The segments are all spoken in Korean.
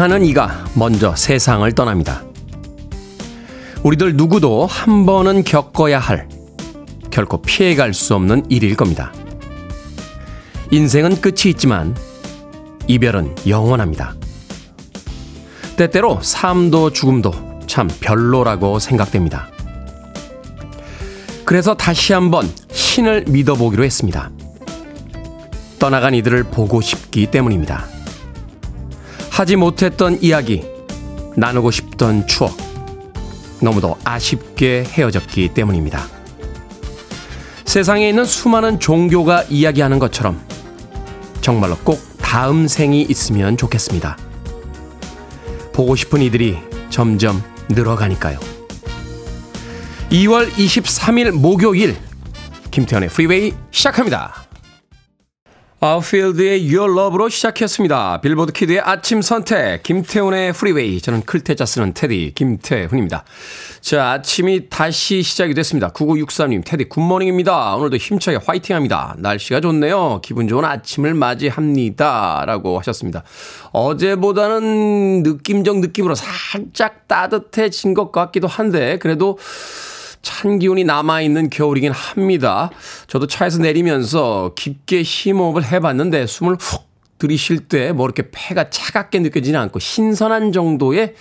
사랑하는 이가 먼저 세상을 떠납니다. 우리들 누구도 한 번은 겪어야 할 결코 피해갈 수 없는 일일 겁니다. 인생은 끝이 있지만 이별은 영원합니다. 때때로 삶도 죽음도 참 별로라고 생각됩니다. 그래서 다시 한번 신을 믿어보기로 했습니다. 떠나간 이들을 보고 싶기 때문입니다. 하지 못했던 이야기, 나누고 싶던 추억, 너무도 아쉽게 헤어졌기 때문입니다. 세상에 있는 수많은 종교가 이야기하는 것처럼 정말로 꼭 다음 생이 있으면 좋겠습니다. 보고 싶은 이들이 점점 늘어가니까요. 2월 23일 목요일 김태훈의 프리웨이 시작합니다. 아웃필드의 Your Love로 시작했습니다. 빌보드 키드의 아침 선택, 김태훈의 프리웨이. 저는 클 태자 쓰는 테디, 김태훈입니다. 자, 아침이 다시 시작이 됐습니다. 9963님, 테디 good morning입니다. 오늘도 힘차게 화이팅 합니다. 날씨가 좋네요. 기분 좋은 아침을 맞이합니다. 라고 하셨습니다. 어제보다는 느낌적 느낌으로 살짝 따뜻해진 것 같기도 한데, 그래도 찬 기운이 남아있는 겨울이긴 합니다. 저도 차에서 내리면서 깊게 심호흡을 해봤는데 숨을 훅 들이쉴 때 뭐 이렇게 폐가 차갑게 느껴지지 않고 신선한 정도의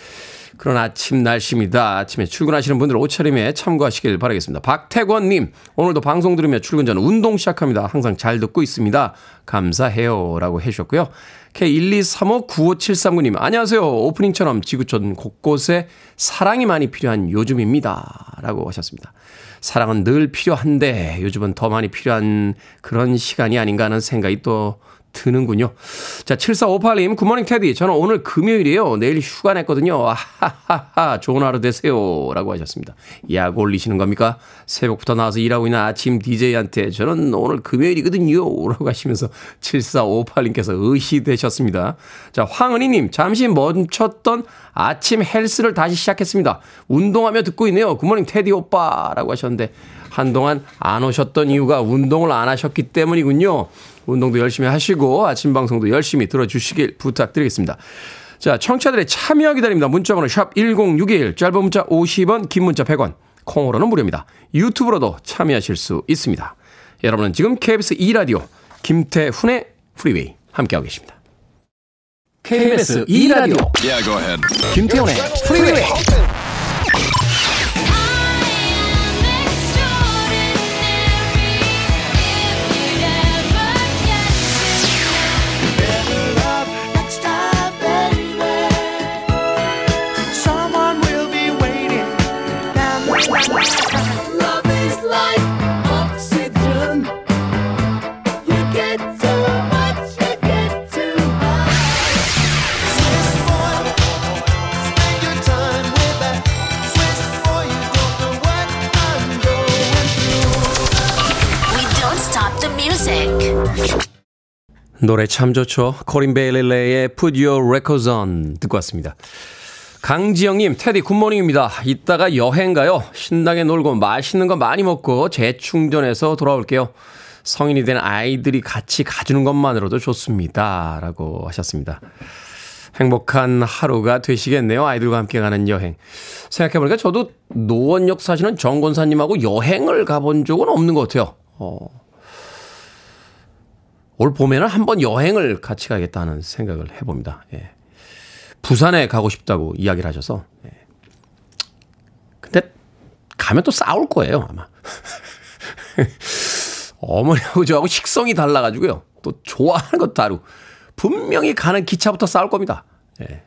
그런 아침 날씨입니다. 아침에 출근하시는 분들 옷차림에 참고하시길 바라겠습니다. 박태권님, 오늘도 방송 들으며 출근 전 운동 시작합니다. 항상 잘 듣고 있습니다. 감사해요. 라고 해주셨고요. K123595739님, 안녕하세요. 오프닝처럼 지구촌 곳곳에 사랑이 많이 필요한 요즘입니다. 라고 하셨습니다. 사랑은 늘 필요한데 요즘은 더 많이 필요한 그런 시간이 아닌가 하는 생각이 또 드는군요. 자, 7458님, 굿모닝 테디. 저는 오늘 금요일이에요. 내일 휴가 냈거든요. 아하하하, 좋은 하루 되세요. 라고 하셨습니다. 약 올리시는 겁니까? 새벽부터 나와서 일하고 있는 아침 DJ한테 저는 오늘 금요일이거든요. 라고 하시면서 7458님께서 의시되셨습니다. 자, 황은희님, 잠시 멈췄던 아침 헬스를 다시 시작했습니다. 운동하며 듣고 있네요. 굿모닝 테디 오빠. 라고 하셨는데, 한동안 안 오셨던 이유가 운동을 안 하셨기 때문이군요. 운동도 열심히 하시고 아침 방송도 열심히 들어주시길 부탁드리겠습니다. 자, 청취자들의 참여 기다립니다. 문자번호 샵 1061, 짧은 문자 50원, 긴 문자 100원, 콩으로는 무료입니다. 유튜브로도 참여하실 수 있습니다. 여러분은 지금 KBS 2라디오 김태훈의 프리웨이 함께하고 계십니다. KBS 2라디오 yeah, 김태훈의 프리웨이 노래 참 좋죠. 코린 베일리 래의 Put Your Records On 듣고 왔습니다. 강지영님, 테디 good morning입니다. 이따가 여행 가요. 신나게 놀고 맛있는 거 많이 먹고 재충전해서 돌아올게요. 성인이 된 아이들이 같이 가주는 것만으로도 좋습니다. 라고 하셨습니다. 행복한 하루가 되시겠네요. 아이들과 함께 가는 여행. 생각해보니까 저도 노원역 사시는 정권사님하고 여행을 가본 적은 없는 것 같아요. 어, 올 봄에는 한번 여행을 같이 가겠다는 생각을 해봅니다. 예. 부산에 가고 싶다고 이야기를 하셔서. 예. 근데 가면 또 싸울 거예요, 아마. 어머니하고 저하고 식성이 달라가지고요. 또 좋아하는 것도 다르고. 분명히 가는 기차부터 싸울 겁니다. 예.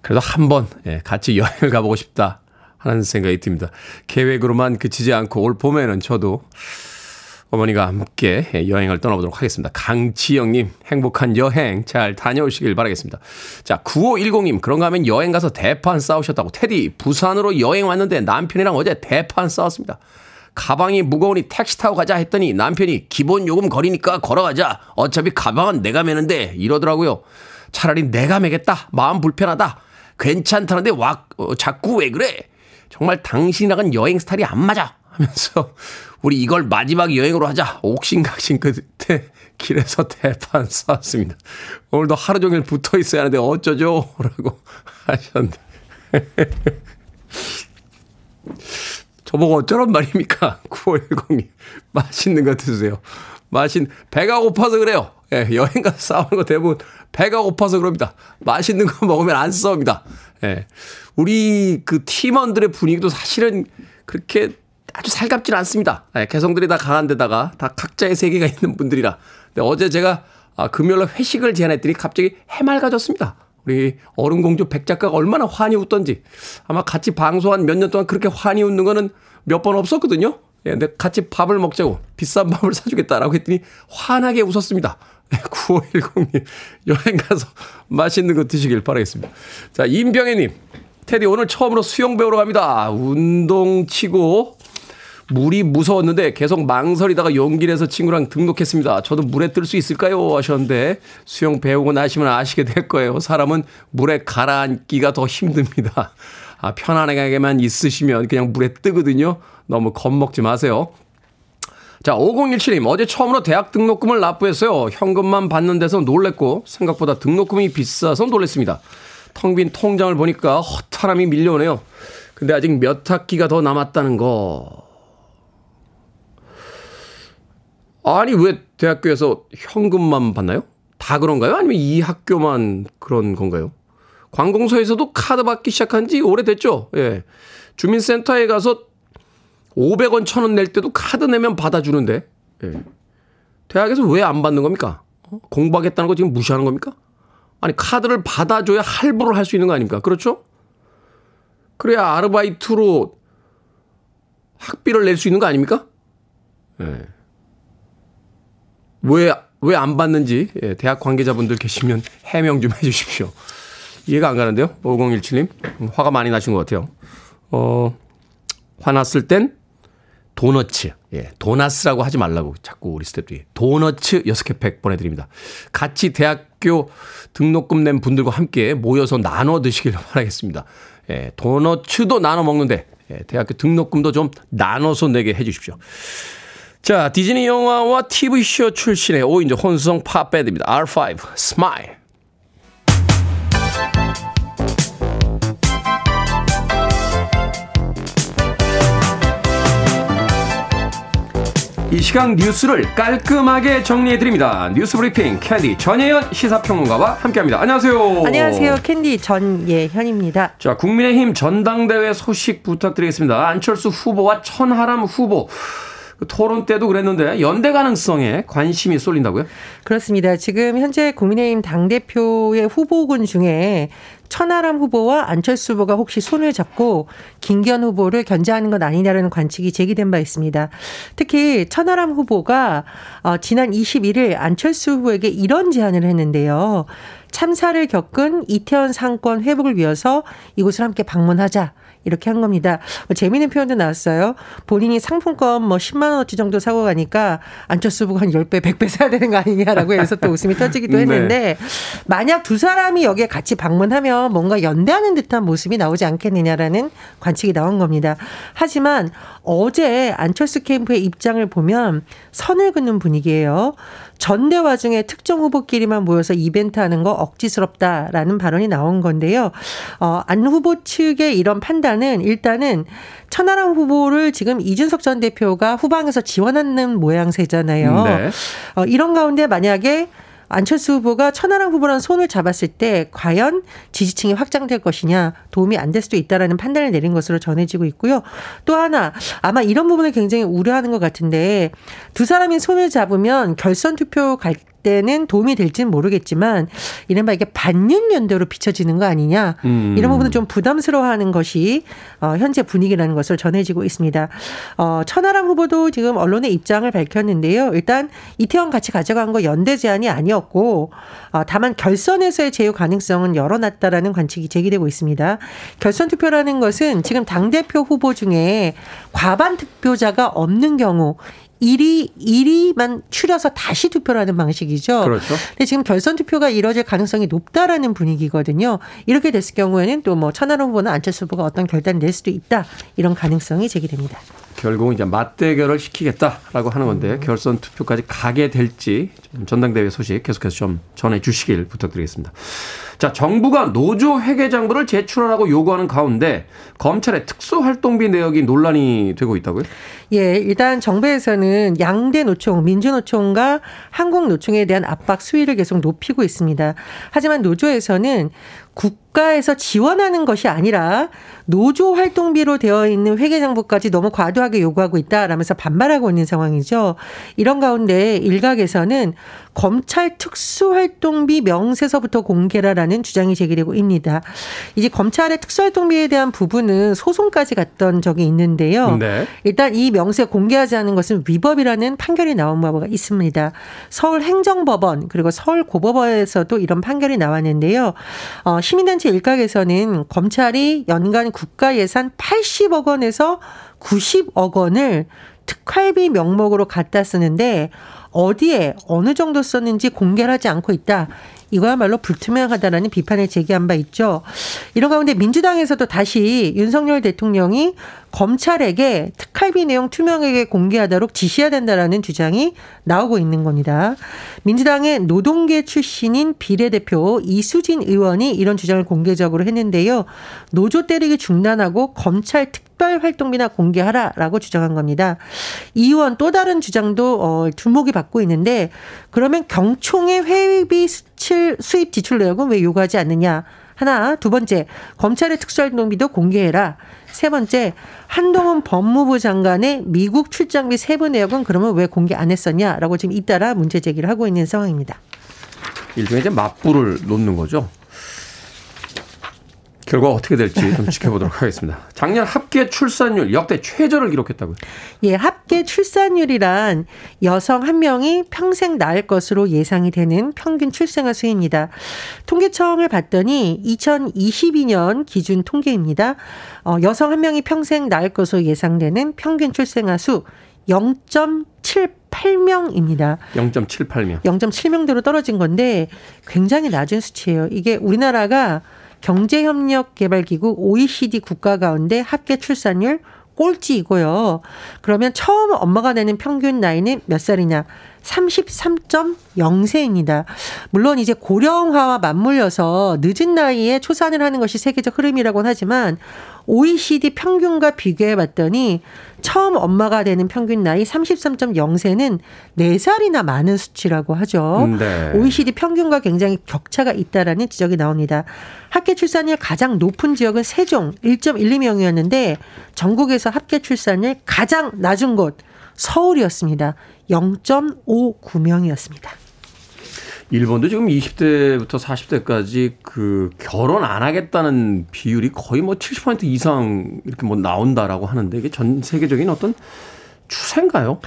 그래도 한번 예, 같이 여행을 가보고 싶다 하는 생각이 듭니다. 계획으로만 그치지 않고 올 봄에는 저도 어머니가 함께 여행을 떠나보도록 하겠습니다. 강지영님, 행복한 여행 잘 다녀오시길 바라겠습니다. 자, 9510님, 그런가 하면 여행 가서 대판 싸우셨다고. 테디, 부산으로 여행 왔는데 남편이랑 어제 대판 싸웠습니다. 가방이 무거우니 택시 타고 가자 했더니 남편이 기본 요금 거리니까 걸어가자. 어차피 가방은 내가 매는데 이러더라고요. 차라리 내가 매겠다. 마음 불편하다. 괜찮다는데 와, 어, 자꾸 왜 그래? 정말 당신이랑은 여행 스타일이 안 맞아. 하면서 우리 이걸 마지막 여행으로 하자. 옥신각신 끝에 길에서 대판 싸웠습니다. 오늘도 하루 종일 붙어 있어야 하는데 어쩌죠? 라고 하셨는데. 저보고 어쩌란 말입니까? 9510님. 맛있는 거 드세요. 맛있는, 배가 고파서 그래요. 예, 여행 가서 싸우는 거 대부분 배가 고파서 그럽니다. 맛있는 거 먹으면 안 싸웁니다. 예. 우리 그 팀원들의 분위기도 사실은 그렇게 아주 살갑지는 않습니다. 예, 개성들이 다 강한 데다가 다 각자의 세계가 있는 분들이라. 근데 어제 제가 아, 금요일날 회식을 제안했더니 갑자기 해맑아졌습니다. 우리 어른공주 백 작가가 얼마나 환히 웃던지 아마 같이 방송한 몇 년 동안 그렇게 환히 웃는 거는 몇 번 없었거든요. 예, 근데 같이 밥을 먹자고 비싼 밥을 사주겠다라고 했더니 환하게 웃었습니다. 9510님, 여행 가서 맛있는 거 드시길 바라겠습니다. 자, 임병혜님, 테디 오늘 처음으로 수영 배우러 갑니다. 운동 치고 물이 무서웠는데 계속 망설이다가 용기 내서 친구랑 등록했습니다. 저도 물에 뜰 수 있을까요? 하셨는데 수영 배우고 나시면 아시게 될 거예요. 사람은 물에 가라앉기가 더 힘듭니다. 아, 편안하게만 있으시면 그냥 물에 뜨거든요. 너무 겁먹지 마세요. 자, 5017님, 어제 처음으로 대학 등록금을 납부했어요. 현금만 받는 데서 놀랬고, 생각보다 등록금이 비싸서 놀랬습니다. 텅 빈 통장을 보니까 허탈함이 밀려오네요. 근데 아직 몇 학기가 더 남았다는 거. 아니, 왜 대학교에서 현금만 받나요? 다 그런가요? 아니면 이 학교만 그런 건가요? 관공서에서도 카드 받기 시작한 지 오래됐죠? 예. 주민센터에 가서 500원, 1000원 낼 때도 카드 내면 받아주는데, 예. 대학에서 왜 안 받는 겁니까? 어? 공부하겠다는 거 지금 무시하는 겁니까? 아니, 카드를 받아줘야 할부를 할 수 있는 거 아닙니까? 그렇죠? 그래야 아르바이트로 학비를 낼 수 있는 거 아닙니까? 예. 왜, 왜 안 받는지, 예, 대학 관계자분들 계시면 해명 좀 해 주십시오. 이해가 안 가는데요? 5017님. 음, 화가 많이 나신 것 같아요. 어, 화났을 땐 도너츠. 예, 도나스라고 하지 말라고 자꾸 우리 스태프들이. 도너츠 6개 팩 보내드립니다. 같이 대학교 등록금 낸 분들과 함께 모여서 나눠 드시길 바라겠습니다. 예, 도너츠도 나눠 먹는데, 예, 대학교 등록금도 좀 나눠서 내게 해 주십시오. 자, 디즈니 영화와 TV쇼 출신의 5인조 혼성 팝밴드입니다. R5, Smile. 이 시각 뉴스를 깔끔하게 정리해 드립니다. 뉴스 브리핑 캔디 전예현 시사평론가와 함께합니다. 안녕하세요. 안녕하세요. 캔디 전예현입니다. 자, 국민의힘 전당대회 소식 부탁드리겠습니다. 안철수 후보와 천하람 후보. 그 토론 때도 그랬는데 연대 가능성에 관심이 쏠린다고요? 그렇습니다. 지금 현재 국민의힘 당대표의 후보군 중에 천하람 후보와 안철수 후보가 혹시 손을 잡고 김기현 후보를 견제하는 것 아니냐라는 관측이 제기된 바 있습니다. 특히 천하람 후보가 어, 지난 21일 안철수 후보에게 이런 제안을 했는데요. 참사를 겪은 이태원 상권 회복을 위해서 이곳을 함께 방문하자. 이렇게 한 겁니다. 뭐 재미있는 표현도 나왔어요. 본인이 상품권 뭐 10만 원어치 정도 사고 가니까 안철수 후보가 한 10배, 100배 사야 되는 거 아니냐라고 해서 또 웃음이 터지기도 네. 했는데 네. 만약 두 사람이 여기에 같이 방문하면 뭔가 연대하는 듯한 모습이 나오지 않겠느냐라는 관측이 나온 겁니다. 하지만 어제 안철수 캠프의 입장을 보면 선을 긋는 분위기예요. 전대화 중에 특정 후보끼리만 모여서 이벤트 하는 거 억지스럽다라는 발언이 나온 건데요. 어, 안 후보 측의 이런 판단은 일단은 천하람 후보를 지금 이준석 전 대표가 후방에서 지원하는 모양새잖아요. 네. 어, 이런 가운데 만약에 안철수 후보가 천하람 후보랑 손을 잡았을 때 과연 지지층이 확장될 것이냐 도움이 안 될 수도 있다라는 판단을 내린 것으로 전해지고 있고요. 또 하나 아마 이런 부분을 굉장히 우려하는 것 같은데 두 사람이 손을 잡으면 결선 투표 갈 때는 도움이 될지는 모르겠지만 이른바 이게 반윤 연대로 비춰지는 거 아니냐 음. 이런 부분은 좀 부담스러워하는 것이 어, 현재 분위기라는 것을 전해지고 있습니다. 어, 천하람 후보도 지금 언론의 입장을 밝혔는데요. 일단 이태원 같이 가져간 거 연대 제안이 아니었고 어, 다만 결선에서의 제휴 가능성은 열어놨다라는 관측이 제기되고 있습니다. 결선 투표라는 것은 지금 당 대표 후보 중에 과반 득표자가 없는 경우 1위 1위만 추려서 다시 투표를 하는 방식이죠. 그렇죠. 근데 지금 결선 투표가 이뤄질 가능성이 높다라는 분위기거든요. 이렇게 됐을 경우에는 또 뭐 천하람 후보나 안철수 후보가 어떤 결단을 낼 수도 있다. 이런 가능성이 제기됩니다. 결국은 이제 맞대결을 시키겠다라고 하는 건데 음. 결선 투표까지 가게 될지 전당대회 소식 계속해서 좀 전해 주시길 부탁드리겠습니다. 자, 정부가 노조 회계장부를 제출하라고 요구하는 가운데 검찰의 특수활동비 내역이 논란이 되고 있다고요? 예, 일단 정부에서는 양대 노총, 민주노총과 한국노총에 대한 압박 수위를 계속 높이고 있습니다. 하지만 노조에서는 국가에서 지원하는 것이 아니라 노조 활동비로 되어 있는 회계장부까지 너무 과도하게 요구하고 있다라면서 반발하고 있는 상황이죠. 이런 가운데 일각에서는 검찰 특수활동비 명세서부터 공개라라는 주장이 제기되고 있습니다. 이제 검찰의 특수활동비에 대한 부분은 소송까지 갔던 적이 있는데요. 네. 일단 이 명세 공개하지 않은 것은 위법이라는 판결이 나온 바가 있습니다. 서울행정법원 그리고 서울고법원에서도 이런 판결이 나왔는데요. 어, 시민단체 일각에서는 검찰이 연간 국가 예산 80억 원에서 90억 원을 특활비 명목으로 갖다 쓰는데 어디에 어느 정도 썼는지 공개를 하지 않고 있다. 이거야말로 불투명하다라는 비판을 제기한 바 있죠. 이런 가운데 민주당에서도 다시 윤석열 대통령이 검찰에게 특활비 내용 투명하게 공개하도록 지시해야 된다라는 주장이 나오고 있는 겁니다. 민주당의 노동계 출신인 비례대표 이수진 의원이 이런 주장을 공개적으로 했는데요. 노조 때리기 중단하고 검찰 특별 활동비나 공개하라라고 주장한 겁니다. 이 의원 또 다른 주장도 어, 주목이 받고 있는데 그러면 경총의 회비 수입 지출 내역은 왜 요구하지 않느냐? 하나, 두 번째, 검찰의 특수활동비도 공개해라. 세 번째, 한동훈 법무부 장관의 미국 출장 비 세부 내역은 그러면 왜 공개 안 했었냐라고 지금 잇따라 문제 제기를 하고 있는 상황입니다. 일종의 이제 맞불을 놓는 거죠. 결과 어떻게 될지 좀 지켜보도록 하겠습니다. 작년 합계 출산율 역대 최저를 기록했다고요? 예, 합계 출산율이란 여성 한 명이 평생 낳을 것으로 예상이 되는 평균 출생아 수입니다. 통계청을 봤더니 2022년 기준 통계입니다. 어, 여성 한 명이 평생 낳을 것으로 예상되는 평균 출생아 수 0.78명입니다. 0.78명. 0.7명대로 떨어진 건데 굉장히 낮은 수치예요. 이게 우리나라가 경제협력개발기구 OECD 국가 가운데 합계 출산율 꼴찌이고요. 그러면 처음 엄마가 되는 평균 나이는 몇 살이냐? 33.0세입니다. 물론 이제 고령화와 맞물려서 늦은 나이에 초산을 하는 것이 세계적 흐름이라고는 하지만 OECD 평균과 비교해 봤더니 처음 엄마가 되는 평균 나이 33.0세는 4살이나 많은 수치라고 하죠. 네. OECD 평균과 굉장히 격차가 있다라는 지적이 나옵니다. 합계 출산율 가장 높은 지역은 세종 1.12명이었는데 전국에서 합계 출산율 가장 낮은 곳 서울이었습니다. 0.59명이었습니다. 일본도 지금 20대부터 40대까지 그 결혼 안 하겠다는 비율이 거의 뭐 70% 이상 이렇게 뭐 나온다라고 하는데 이게 전 세계적인 어떤 추세인가요?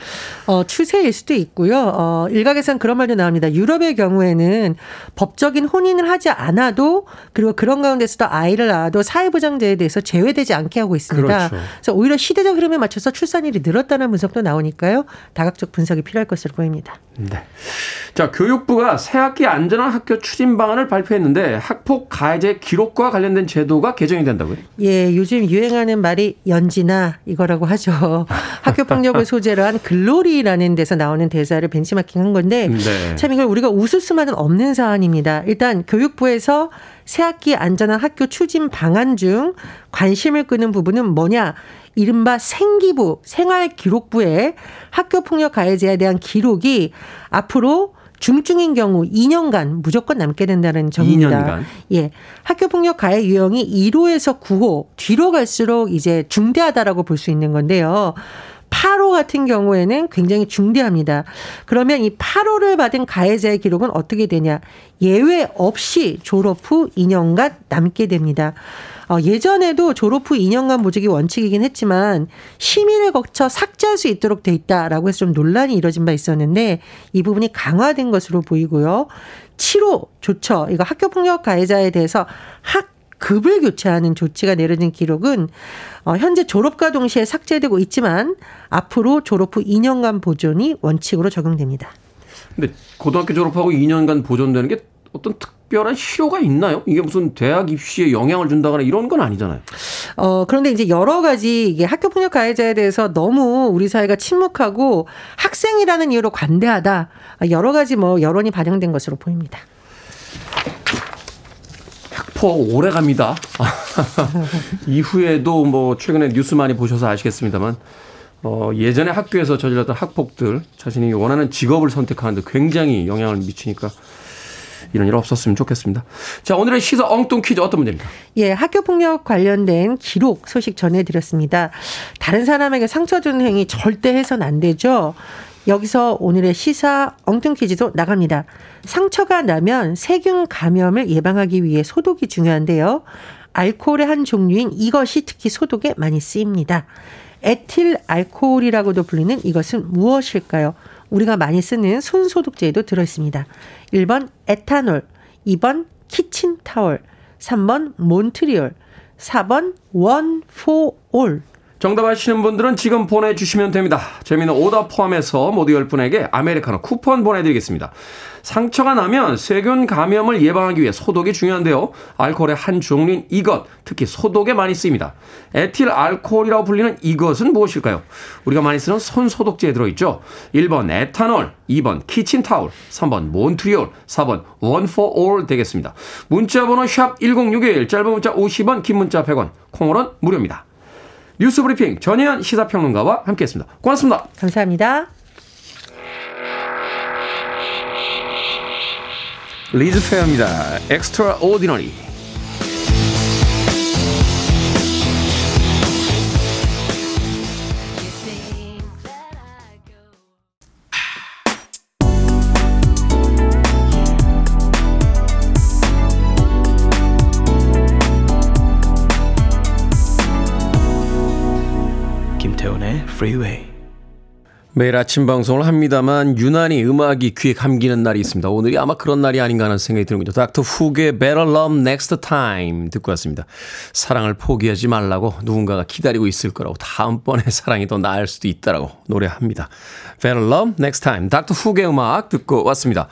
어, 추세일 수도 있고요. 어, 일각에서는 그런 말도 나옵니다. 유럽의 경우에는 법적인 혼인을 하지 않아도 그리고 그런 가운데서도 아이를 낳아도 사회보장제에 대해서 제외되지 않게 하고 있습니다. 그렇죠. 그래서 오히려 시대적 흐름에 맞춰서 출산율이 늘었다는 분석도 나오니까요. 다각적 분석이 필요할 것으로 보입니다. 네. 자, 교육부가 새학기 안전한 학교 추진 방안을 발표했는데 학폭 가해제 기록과 관련된 제도가 개정이 된다고요? 예, 요즘 유행하는 말이 연지나 이거라고 하죠. 학교 폭력 을 소재로 한 글로리라는 데서 나오는 대사를 벤치마킹한 건데 네. 참 이걸 우리가 웃을 수만은 없는 사안입니다. 일단 교육부에서 새학기 안전한 학교 추진 방안 중 관심을 끄는 부분은 뭐냐? 이른바 생기부, 생활기록부에 학교폭력 가해자에 대한 기록이 앞으로 중증인 경우 2년간 무조건 남게 된다는 점입니다. 2년간. 예. 학교 폭력 가해 유형이 1호에서 9호 뒤로 갈수록 이제 중대하다라고 볼 수 있는 건데요. 8호 같은 경우에는 굉장히 중대합니다. 그러면 이 8호를 받은 가해자의 기록은 어떻게 되냐? 예외 없이 졸업 후 2년간 남게 됩니다. 어, 예전에도 졸업 후 2년간 보직이 원칙이긴 했지만 심의를 거쳐 삭제할 수 있도록 돼 있다라고 해서 좀 논란이 이뤄진 바 있었는데 이 부분이 강화된 것으로 보이고요. 7호 조처 이거 학교 폭력 가해자에 대해서 학 급을 교체하는 조치가 내려진 기록은 어, 현재 졸업과 동시에 삭제되고 있지만 앞으로 졸업 후 2년간 보존이 원칙으로 적용됩니다. 근데 고등학교 졸업하고 2년간 보존되는 게 어떤 특 특별한 실효가 있나요? 이게 무슨 대학 입시에 영향을 준다거나 이런 건 아니잖아요. 어, 그런데 이제 여러 가지 이게 학교 폭력 가해자에 대해서 너무 우리 사회가 침묵하고 학생이라는 이유로 관대하다. 여러 가지 뭐 여론이 반영된 것으로 보입니다. 학폭 오래 갑니다. 이후에도 뭐 최근에 뉴스 많이 보셔서 아시겠습니다만 어, 예전에 학교에서 저질렀던 학폭들 자신이 원하는 직업을 선택하는데 굉장히 영향을 미치니까 이런 일 없었으면 좋겠습니다. 자, 오늘의 시사 엉뚱 퀴즈 어떤 문제입니까? 예, 학교 폭력 관련된 기록 소식 전해드렸습니다. 다른 사람에게 상처 주는 행위 절대 해선 안 되죠. 여기서 오늘의 시사 엉뚱 퀴즈도 나갑니다. 상처가 나면 세균 감염을 예방하기 위해 소독이 중요한데요. 알코올의 한 종류인 이것이 특히 소독에 많이 쓰입니다. 에틸 알코올이라고도 불리는 이것은 무엇일까요? 우리가 많이 쓰는 손 소독제에도 들어 있습니다. 1번 에탄올, 2번 키친타올, 3번 몬트리올, 4번 원포올. 정답 아시는 분들은 지금 보내주시면 됩니다. 재미는 오답 포함해서 모두 10분에게 아메리카노 쿠폰 보내드리겠습니다. 상처가 나면 세균 감염을 예방하기 위해 소독이 중요한데요. 알코올의 한 종류인 이것, 특히 소독에 많이 쓰입니다. 에틸 알코올이라고 불리는 이것은 무엇일까요? 우리가 많이 쓰는 손 소독제에 들어있죠. 1번 에탄올, 2번 키친타올, 3번 몬트리올, 4번 원포올 되겠습니다. 문자번호 샵 1061, 짧은 문자 50원, 긴 문자 100원, 콩으로는 무료입니다. 뉴스 브리핑 전예현 시사평론가와 함께했습니다. 고맙습니다. 감사합니다. 리즈 페어입니다. Extraordinary. Freeway. 매일 아침 방송을 합니다만 유난히 음악이 귀에 감기는 날이 있습니다. 오늘이 아마 그런 날이 아닌가 하는 생각이 드는군요. 닥터 훅의 Better Love Next Time 듣고 왔습니다. 사랑을 포기하지 말라고 누군가가 기다리고 있을 거라고 다음번에 사랑이 더 나을 수도 있다라고 노래합니다. Better Love Next Time 닥터 훅의 음악 듣고 왔습니다.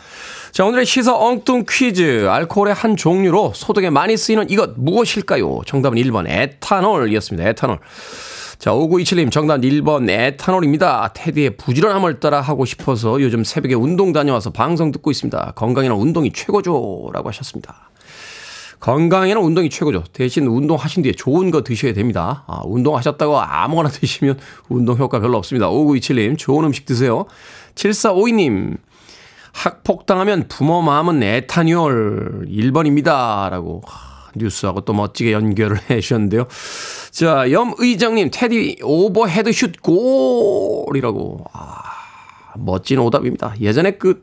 자 오늘의 시사 엉뚱 퀴즈 알코올의 한 종류로 소독에 많이 쓰이는 이것 무엇일까요? 정답은 1번 에탄올이었습니다. 에탄올. 자, 5927님 정답 1번 에탄올입니다. 테디의 부지런함을 따라 하고 싶어서 요즘 새벽에 운동 다녀와서 방송 듣고 있습니다. 건강이나 운동이 최고죠. 라고 하셨습니다. 건강에는 운동이 최고죠. 대신 운동하신 뒤에 좋은 거 드셔야 됩니다. 아, 운동하셨다고 아무거나 드시면 운동 효과 별로 없습니다. 5927님 좋은 음식 드세요. 7452님 학폭당하면 부모 마음은 에탄올 1번입니다. 라고 뉴스하고 또 멋지게 연결을 해 주셨는데요. 자, 염의정님, 테디 오버헤드 슛 골이라고. 아, 멋진 오답입니다. 예전에 그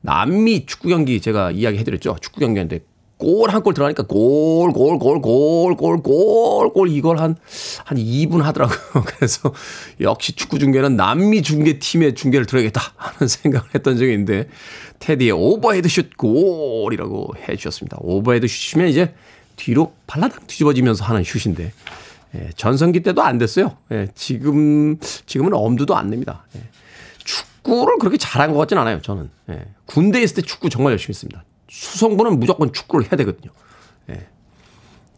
남미 축구 경기 제가 이야기 해드렸죠. 축구 경기였는데 골 한 골 들어가니까 골, 골, 골, 골, 골, 골, 골 이걸 한, 한 2분 하더라고요. 그래서 역시 축구 중계는 남미 중계팀의 중계를 들어야겠다 하는 생각을 했던 적이 있는데 테디의 오버헤드 슛 골이라고 해 주셨습니다. 오버헤드 슛이면 이제 뒤로 발라당 뒤집어지면서 하는 슛인데 예, 전성기 때도 안 됐어요. 예, 지금 지금은 엄두도 안 냅니다. 예, 축구를 그렇게 잘한 것 같진 않아요. 저는 예, 군대에 있을 때 축구 정말 열심히 했습니다. 수송부는 무조건 축구를 해야 되거든요. 예.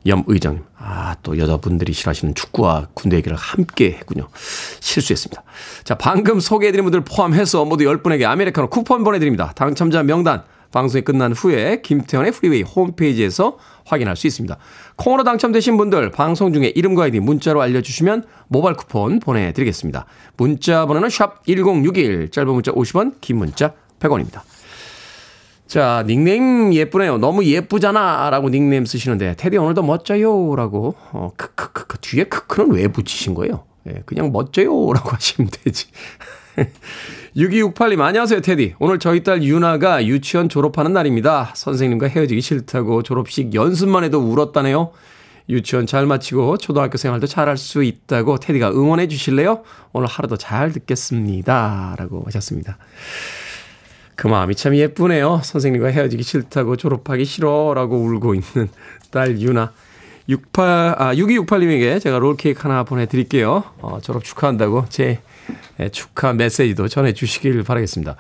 염의정님, 아, 또 여자분들이 싫어하시는 축구와 군대 얘기를 함께 했군요. 실수했습니다. 자, 방금 소개해드린 분들 포함해서 모두 10분에게 아메리카노 쿠폰 보내드립니다. 당첨자 명단 방송이 끝난 후에 김태훈의 프리웨이 홈페이지에서 확인할 수 있습니다. 콩으로 당첨되신 분들 방송 중에 이름과 아이디 문자로 알려주시면 모바일 쿠폰 보내드리겠습니다. 문자 번호는 샵 1061, 짧은 문자 50원, 긴 문자 100원입니다. 자, 닉네임 예쁘네요. 너무 예쁘잖아. 라고 닉네임 쓰시는데, 테디 오늘도 멋져요. 라고, 어, 크크크크. 뒤에 크크는 왜 붙이신 거예요? 예, 그냥 멋져요. 라고 하시면 되지. 6268님, 안녕하세요, 테디. 오늘 저희 딸 유나가 유치원 졸업하는 날입니다. 선생님과 헤어지기 싫다고 졸업식 연습만 해도 울었다네요. 유치원 잘 마치고 초등학교 생활도 잘할 수 있다고 테디가 응원해 주실래요? 오늘 하루도 잘 듣겠습니다. 라고 하셨습니다. 그 마음이 참 예쁘네요. 선생님과 헤어지기 싫다고 졸업하기 싫어 라고 울고 있는 딸 유나. 68, 아, 6268님에게 제가 롤케이크 하나 보내드릴게요. 어, 졸업 축하한다고 제 축하 메시지도 전해주시길 바라겠습니다.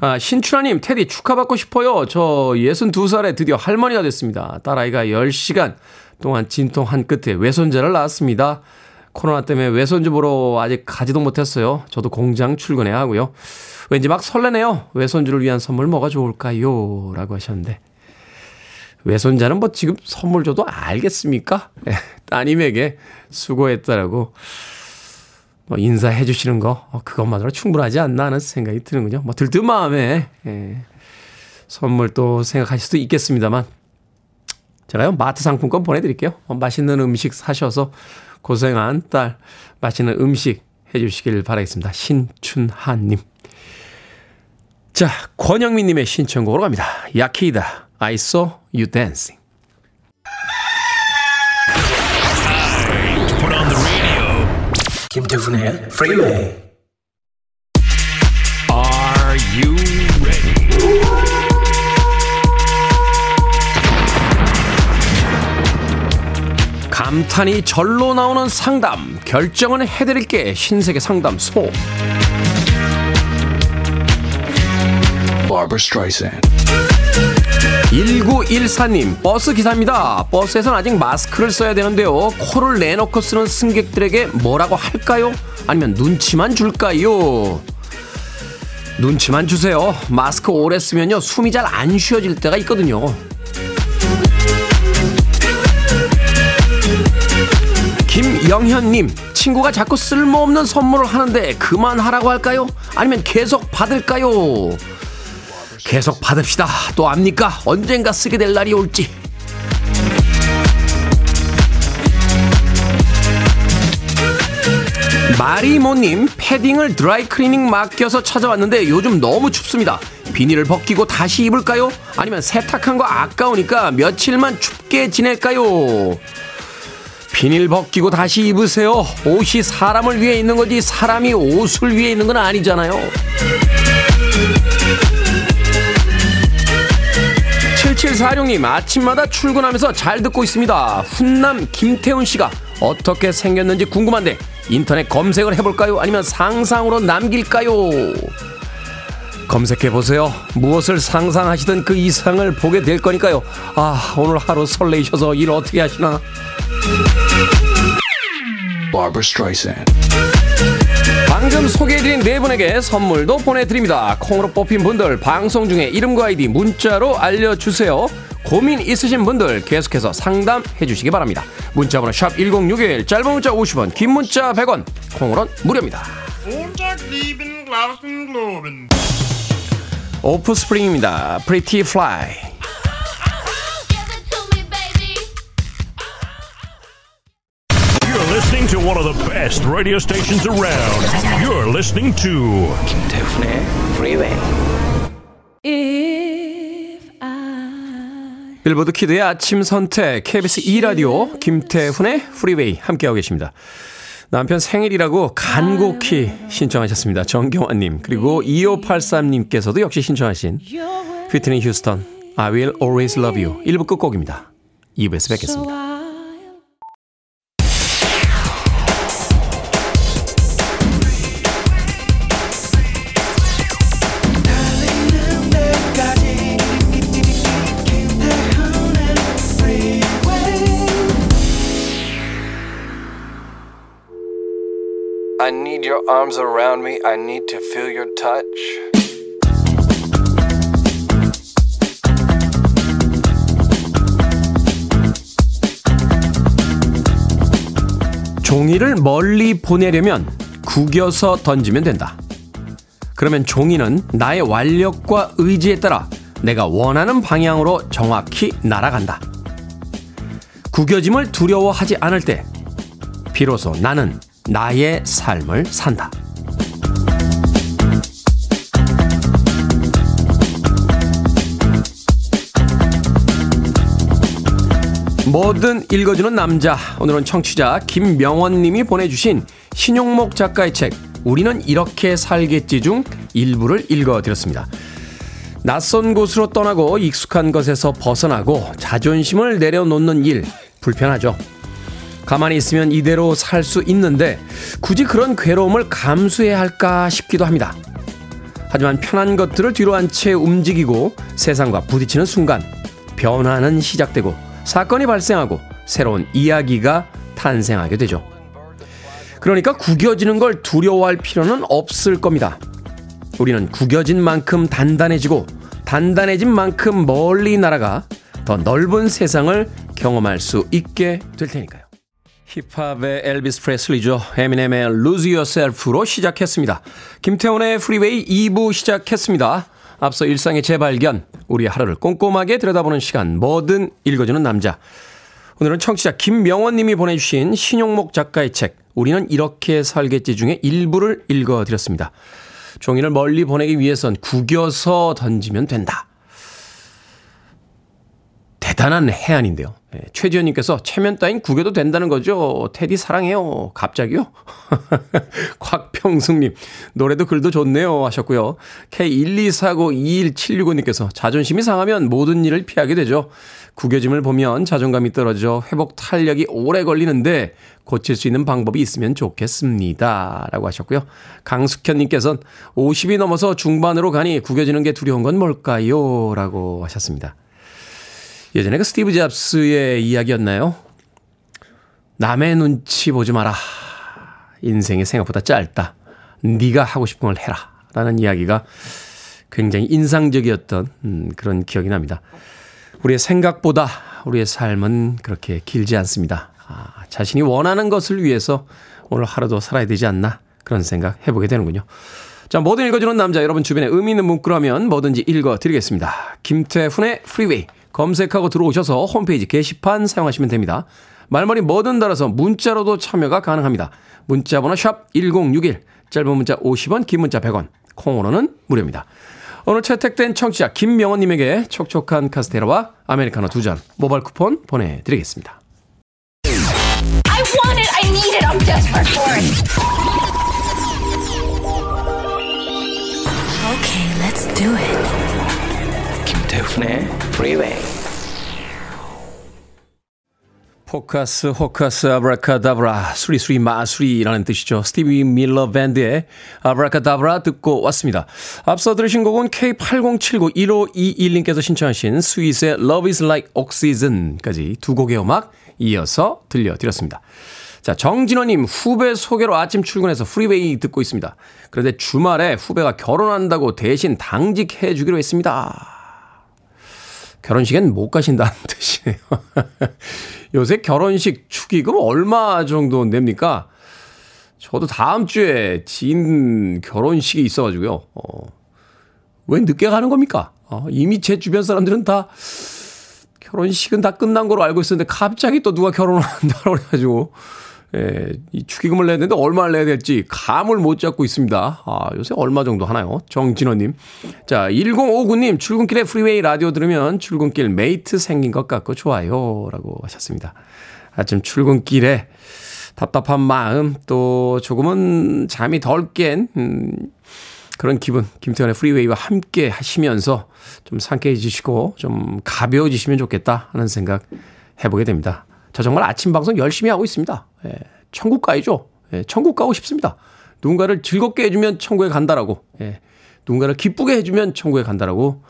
아, 신춘하님, 테디 축하받고 싶어요. 저 62살에 드디어 할머니가 됐습니다. 딸아이가 10시간 동안 진통 한 끝에 외손자를 낳았습니다. 코로나 때문에 외손주 보러 아직 가지도 못했어요. 저도 공장 출근해야 하고요. 왠지 막 설레네요. 외손주를 위한 선물 뭐가 좋을까요? 라고 하셨는데. 외손자는 뭐 지금 선물 줘도 알겠습니까? 예, 따님에게 수고했다라고 뭐 인사해 주시는 거 어, 그것만으로 충분하지 않나 하는 생각이 드는군요. 뭐 들뜬 마음에 예, 선물 또 생각하실 수도 있겠습니다만 제가요 마트 상품권 보내드릴게요. 어, 맛있는 음식 사셔서 고생한 딸 맛있는 음식 해주시길 바라겠습니다. 신춘하님. 자 권영민님의 신청곡으로 갑니다. 야키다 I saw you dancing. 김태훈의 Freeway. Are you ready? 감탄이 절로 나오는 상담 결정은 해드릴게 신세계 상담소 Barbara Streisand. 1914님 버스 기사입니다. 버스에선 아직 마스크를 써야 되는데요. 코를 내놓고 쓰는 승객들에게 뭐라고 할까요? 아니면 눈치만 줄까요? 눈치만 주세요. 마스크 오래 쓰면요 숨이 잘 안 쉬어질 때가 있거든요. 김영현님, 친구가 자꾸 쓸모없는 선물을 하는데 그만하라고 할까요? 아니면 계속 받을까요? 계속 받읍시다. 또 압니까? 언젠가 쓰게 될 날이 올지. 마리모님, 패딩을 드라이클리닝 맡겨서 찾아왔는데 요즘 너무 춥습니다. 비닐을 벗기고 다시 입을까요? 아니면 세탁한 거 아까우니까 며칠만 춥게 지낼까요? 비닐 벗기고 다시 입으세요. 옷이 사람을 위해 있는 거지 사람이 옷을 위해 있는 건 아니잖아요. 7746님 아침마다 출근하면서 잘 듣고 있습니다. 훈남 김태훈 씨가 어떻게 생겼는지 궁금한데 인터넷 검색을 해볼까요? 아니면 상상으로 남길까요? 검색해 보세요. 무엇을 상상하시든 그 이상을 보게 될 거니까요. 아 오늘 하루 설레이셔서 일 어떻게 하시나? Barbara Streisand. 방금 소개해드린 네 분에게 선물도 보내드립니다. 콩으로 뽑힌 분들 방송 중에 이름과 아이디 문자로 알려주세요. 고민 있으신 분들 계속해서 상담해 주시기 바랍니다. 문자번호 샵 1061, 짧은 문자 50원, 긴 문자 100원, 콩으로는 무료입니다. 오프스프링입니다. Pretty Fly. Listening to one of the best radio stations around. You're listening to 김태훈의 Freeway. 빌보드 키드의 아침 선택 KBS 2 라디오 김태훈의 프리웨이 함께하고 계십니다. 남편 생일이라고 간곡히 신청하셨습니다. 정경환님 그리고 2583님께서도 역시 신청하신 휘트니 휴스턴 I will always love you 1부 끝곡입니다. 2부에서 뵙겠습니다. I need your arms around me. I need to feel your touch. 종이를 멀리 보내려면 구겨서 던지면 된다. 그러면 종이는 나의 완력과 의지에 따라 내가 원하는 방향으로 정확히 날아간다. 구겨짐을 두려워하지 않을 때, 비로소 나는 나의 삶을 산다. 뭐든 읽어주는 남자. 오늘은 청취자 김명원 님이 보내주신 신용목 작가의 책, 우리는 이렇게 살겠지 중 일부를 읽어드렸습니다. 낯선 곳으로 떠나고 익숙한 것에서 벗어나고 자존심을 내려놓는 일, 불편하죠. 가만히 있으면 이대로 살 수 있는데 굳이 그런 괴로움을 감수해야 할까 싶기도 합니다. 하지만 편한 것들을 뒤로 한 채 움직이고 세상과 부딪히는 순간 변화는 시작되고 사건이 발생하고 새로운 이야기가 탄생하게 되죠. 그러니까 구겨지는 걸 두려워할 필요는 없을 겁니다. 우리는 구겨진 만큼 단단해지고 단단해진 만큼 멀리 날아가 더 넓은 세상을 경험할 수 있게 될 테니까요. 힙합의 엘비스 프레슬리죠. 에미넴의 Lose Yourself로 시작했습니다. 김태훈의 프리웨이 2부 시작했습니다. 앞서 일상의 재발견, 우리의 하루를 꼼꼼하게 들여다보는 시간, 뭐든 읽어주는 남자. 오늘은 청취자 김명원 님이 보내주신 신용목 작가의 책, 우리는 이렇게 살겠지 중에 일부를 읽어드렸습니다. 종이를 멀리 보내기 위해선 구겨서 던지면 된다. 대단한 해안인데요. 예, 최지현님께서 체면 따윈 구겨도 된다는 거죠. 테디 사랑해요. 갑자기요? 곽평숙님 노래도 글도 좋네요 하셨고요. K124921765님께서 자존심이 상하면 모든 일을 피하게 되죠. 구겨짐을 보면 자존감이 떨어져 회복 탄력이 오래 걸리는데 고칠 수 있는 방법이 있으면 좋겠습니다. 라고 하셨고요. 강숙현님께서는 50이 넘어서 중반으로 가니 구겨지는 게 두려운 건 뭘까요? 라고 하셨습니다. 예전에 그 스티브 잡스의 이야기였나요? 남의 눈치 보지 마라. 인생이 생각보다 짧다. 네가 하고 싶은 걸 해라. 라는 이야기가 굉장히 인상적이었던 음, 그런 기억이 납니다. 우리의 생각보다 우리의 삶은 그렇게 길지 않습니다. 아, 자신이 원하는 것을 위해서 오늘 하루도 살아야 되지 않나 그런 생각 해보게 되는군요. 자, 뭐든 읽어주는 남자 여러분 주변에 의미 있는 문구라면 뭐든지 읽어드리겠습니다. 김태훈의 프리웨이 검색하고 들어오셔서 홈페이지 게시판 사용하시면 됩니다. 말머리 뭐든 달아서 문자로도 참여가 가능합니다. 문자번호 샵 1061, 짧은 문자 50원, 긴 문자 100원, 콩으로는 무료입니다. 오늘 채택된 청취자 김명원님에게 촉촉한 카스테라와 아메리카노 두 잔 모바일 쿠폰 보내드리겠습니다. Okay, let's do it. 김태훈의 Freeway. 포카스 호카스 아브라카다브라 수리수리 마수리라는 뜻이죠. 스티비 밀러 밴드의 아브라카다브라 듣고 왔습니다. 앞서 들으신 곡은 K80791521님께서 신청하신 스윗의 Love is like oxygen까지 두 곡의 음악 이어서 들려드렸습니다. 자, 정진호님 후배 소개로 아침 출근해서 프리웨이 듣고 있습니다. 그런데 주말에 후배가 결혼한다고 대신 당직해 주기로 했습니다. 결혼식엔 못 가신다는 뜻이에요. 요새 결혼식 축의금 얼마 정도 냅니까? 저도 다음 주에 지인 결혼식이 있어가지고요. 어, 왜 늦게 가는 겁니까? 어, 이미 제 주변 사람들은 다 결혼식은 다 끝난 거로 알고 있었는데 갑자기 또 누가 결혼을 한다고 그래가지고 예, 이 축의금을 내야 되는데 얼마를 내야 될지 감을 못 잡고 있습니다. 아, 요새 얼마 정도 하나요? 정진호님. 자, 1059님, 출근길에 프리웨이 라디오 들으면 출근길 mate 생긴 것 같고 좋아요. 라고 하셨습니다. 아침 출근길에 답답한 마음, 또 조금은 잠이 덜 깬, 음, 그런 기분, 김태현의 프리웨이와 함께 하시면서 좀 상쾌해지시고 좀 가벼워지시면 좋겠다 하는 생각 해보게 됩니다. 저 정말 아침 방송 열심히 하고 있습니다. 예, 천국 가야죠. 예, 천국 가고 싶습니다. 누군가를 즐겁게 해주면 천국에 간다라고, 예, 누군가를 기쁘게 해주면 천국에 간다라고,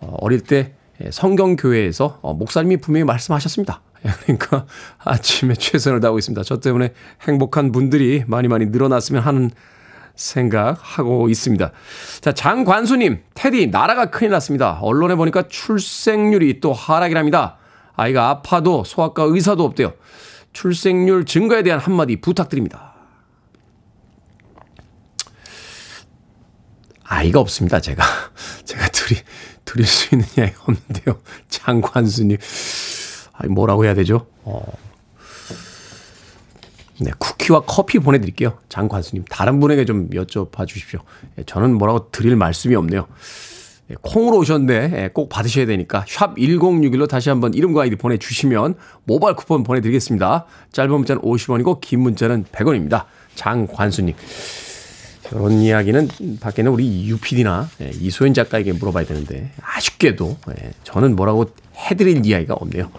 어, 어릴 때 예, 성경교회에서 어, 목사님이 분명히 말씀하셨습니다. 예, 그러니까 아침에 최선을 다하고 있습니다. 저 때문에 행복한 분들이 많이 많이 늘어났으면 하는 생각하고 있습니다. 자, 장관수님, 테디, 나라가 큰일 났습니다. 언론에 보니까 출생률이 또 하락이랍니다. 아이가 아파도 소아과 의사도 없대요. 출생률 증가에 대한 한마디 부탁드립니다. 아이가 없습니다, 제가. 제가 드리, 드릴 수 있는 아이가 없는데요. 장관수님. 아 뭐라고 해야 되죠? 어. 네, 쿠키와 커피 보내드릴게요. 장관수님. 다른 분에게 좀 여쭤봐 주십시오. 예, 저는 뭐라고 드릴 말씀이 없네요. 예, 콩으로 오셨는데 예, 꼭 받으셔야 되니까 샵 1061로 다시 한번 이름과 아이디 보내주시면 모바일 쿠폰 보내드리겠습니다. 짧은 문자는 50원이고 긴 문자는 100원입니다. 장관수님. 그런 이야기는 밖에는 우리 UPD나 이소연 작가에게 물어봐야 되는데 아쉽게도 저는 뭐라고 해드릴 이야기가 없네요.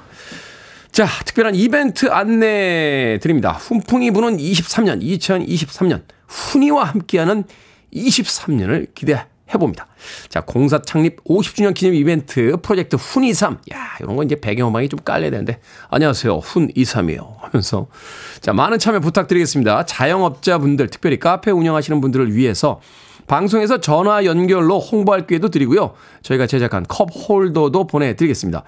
자, 특별한 이벤트 안내 드립니다. 훈풍이 부는 23년, 2023년, 훈이와 함께하는 23년을 기대해 해봅니다. 자, 공사 창립 50주년 기념 이벤트 프로젝트 훈23. 야, 이런 건 이제 배경음악이 좀 깔려야 되는데. 안녕하세요. 훈23이에요. 하면서. 자, 많은 참여 부탁드리겠습니다. 자영업자분들, 특별히 카페 운영하시는 분들을 위해서 방송에서 전화 연결로 홍보할 기회도 드리고요. 저희가 제작한 컵 홀더도 보내드리겠습니다.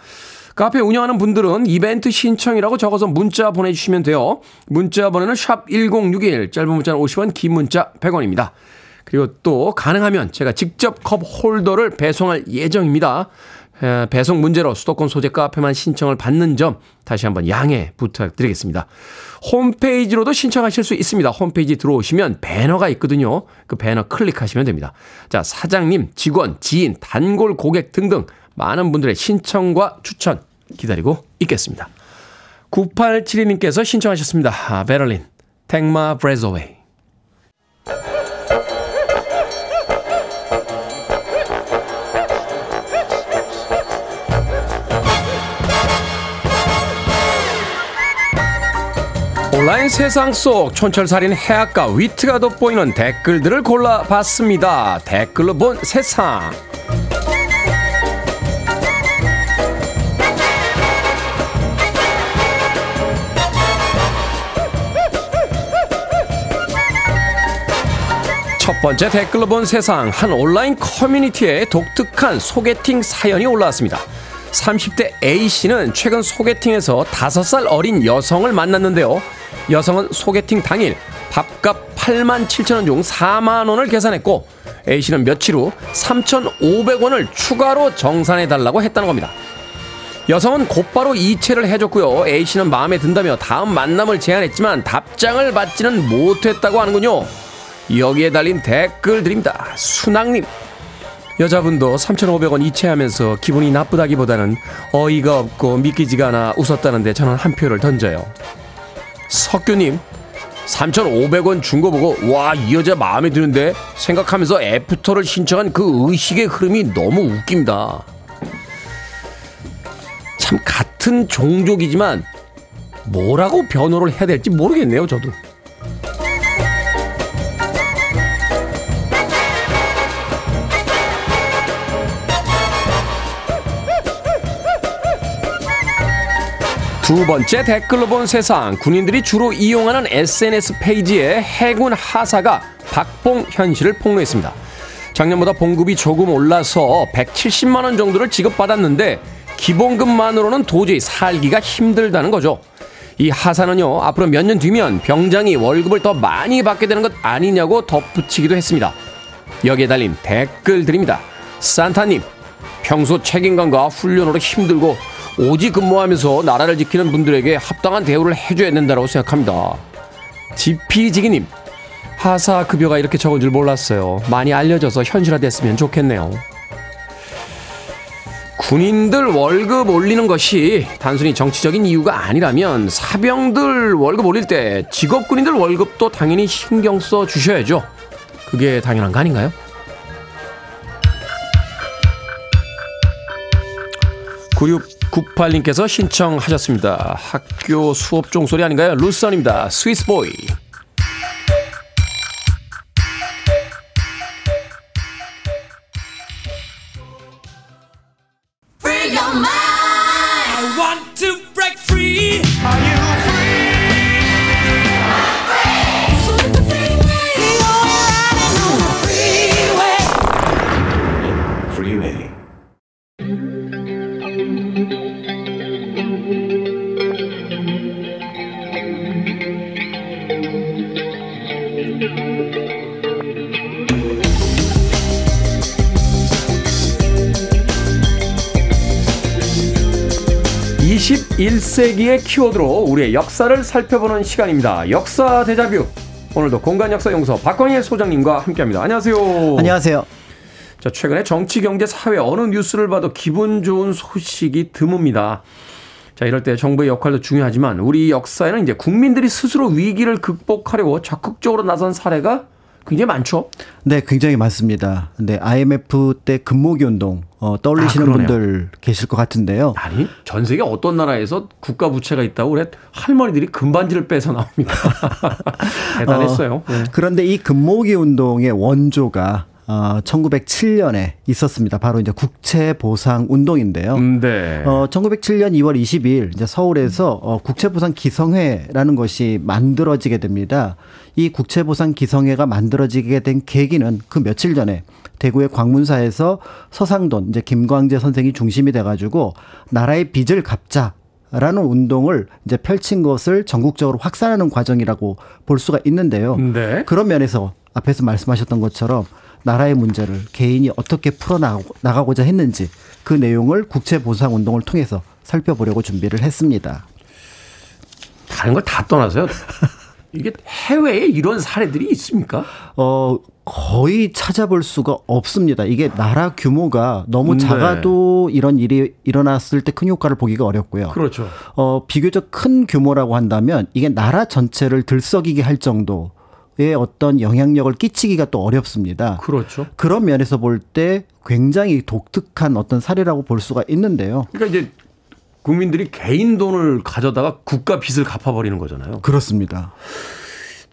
카페 운영하는 분들은 이벤트 신청이라고 적어서 문자 보내주시면 돼요. 문자 번호는 샵 1061, 짧은 문자는 50원, 긴 문자 100원입니다. 그리고 또 가능하면 제가 직접 컵 홀더를 배송할 예정입니다. 에, 배송 문제로 수도권 소재 카페만 신청을 받는 점 다시 한번 양해 부탁드리겠습니다. 홈페이지로도 신청하실 수 있습니다. 홈페이지 들어오시면 배너가 있거든요. 그 배너 클릭하시면 됩니다. 자, 사장님, 직원, 지인, 단골 고객 등등 많은 분들의 신청과 추천 기다리고 있겠습니다. 9872님께서 신청하셨습니다. 아, 베를린, Take My Breath Away. 온라인 세상 속 촌철살인 해악과 위트가 돋보이는 댓글들을 골라봤습니다. 댓글로 본 세상. 첫 번째 댓글로 본 세상 한 온라인 커뮤니티에 독특한 소개팅 사연이 올라왔습니다. 30대 A씨는 최근 소개팅에서 5살 어린 여성을 만났는데요. 여성은 소개팅 당일 밥값 8만 7천 원 중 4만 원을 계산했고 A씨는 며칠 후 3,500원을 추가로 정산해 달라고 했다는 겁니다. 여성은 곧바로 이체를 해줬고요. A씨는 마음에 든다며 다음 만남을 제안했지만 답장을 받지는 못했다고 하는군요. 여기에 달린 댓글들입니다. 순학님. 여자분도 3,500원 이체하면서 기분이 나쁘다기보다는 어이가 없고 믿기지가 않아 웃었다는데 저는 한 표를 던져요. 석규님. 3,500원 준 거 보고 와 이 여자 마음에 드는데 생각하면서 애프터를 신청한 그 의식의 흐름이 너무 웃깁니다. 참 같은 종족이지만 뭐라고 변호를 해야 될지 모르겠네요 저도. 두 번째 댓글로 본 세상 군인들이 주로 이용하는 SNS 페이지에 해군 하사가 박봉현 씨를 폭로했습니다. 작년보다 봉급이 조금 올라서 170만 원 정도를 지급받았는데 기본급만으로는 도저히 살기가 힘들다는 거죠. 이 하사는요 앞으로 몇 년 뒤면 병장이 월급을 더 많이 받게 되는 것 아니냐고 덧붙이기도 했습니다. 여기에 달린 댓글들입니다. 산타님 평소 책임감과 훈련으로 힘들고 오지 근무하면서 나라를 지키는 분들에게 합당한 대우를 해줘야 된다고 생각합니다. 지피지기님, 하사 급여가 이렇게 적은 줄 몰랐어요. 많이 알려져서 현실화됐으면 좋겠네요. 군인들 월급 올리는 것이 단순히 정치적인 이유가 아니라면 사병들 월급 올릴 때 직업 군인들 월급도 당연히 신경 써 주셔야죠. 그게 당연한 거 아닌가요? 9698님께서 신청하셨습니다. 학교 수업 종 소리 아닌가요? 루선입니다. 스위스보이. 20세기의 키워드로 우리의 역사를 살펴보는 시간입니다. 역사 대자뷰. 오늘도 공간 역사 용서 박광일 소장님과 함께합니다. 안녕하세요. 안녕하세요. 자, 최근에 정치, 경제, 사회 어느 뉴스를 봐도 기분 좋은 소식이 드뭅니다. 자, 이럴 때 정부의 역할도 중요하지만 우리 역사에는 이제 국민들이 스스로 위기를 극복하려고 적극적으로 나선 사례가 굉장히 많죠. 네, 굉장히 많습니다. 근데 IMF 때 금모기 운동 어, 떠올리시는 아. 분들 계실 것 같은데요. 아니, 전 세계 어떤 나라에서 국가 부채가 있다고 그래 할머니들이 금반지를 빼서 나옵니다. 대단했어요. 어, 네. 그런데 이 금모기 운동의 원조가 어, 1907년에 있었습니다. 바로 이제 국채 보상 운동인데요. 음, 네. 어, 1907년 2월 22일 이제 서울에서 어, 국채 보상 기성회라는 것이 만들어지게 됩니다. 이 국채 보상 기성회가 만들어지게 된 계기는 그 며칠 전에 대구의 광문사에서 서상돈 이제 김광재 선생이 중심이 돼 가지고 나라의 빚을 갚자. 라는 운동을 이제 펼친 것을 전국적으로 확산하는 과정이라고 볼 수가 있는데요. 네. 그런 면에서 앞에서 말씀하셨던 것처럼 나라의 문제를 개인이 어떻게 풀어나가고자 했는지 그 내용을 국채보상 운동을 통해서 살펴보려고 준비를 했습니다. 다른 걸 다 떠나서요. 이게 해외에 이런 사례들이 있습니까? 어, 거의 찾아볼 수가 없습니다. 이게 나라 규모가 너무 네. 작아도 이런 일이 일어났을 때 큰 효과를 보기가 어렵고요. 그렇죠. 어, 비교적 큰 규모라고 한다면 이게 나라 전체를 들썩이게 할 정도 의 어떤 영향력을 끼치기가 또 어렵습니다. 그렇죠. 그런 면에서 볼 때 굉장히 독특한 어떤 사례라고 볼 수가 있는데요. 그러니까 이제 국민들이 개인 돈을 가져다가 국가 빚을 갚아버리는 거잖아요. 그렇습니다.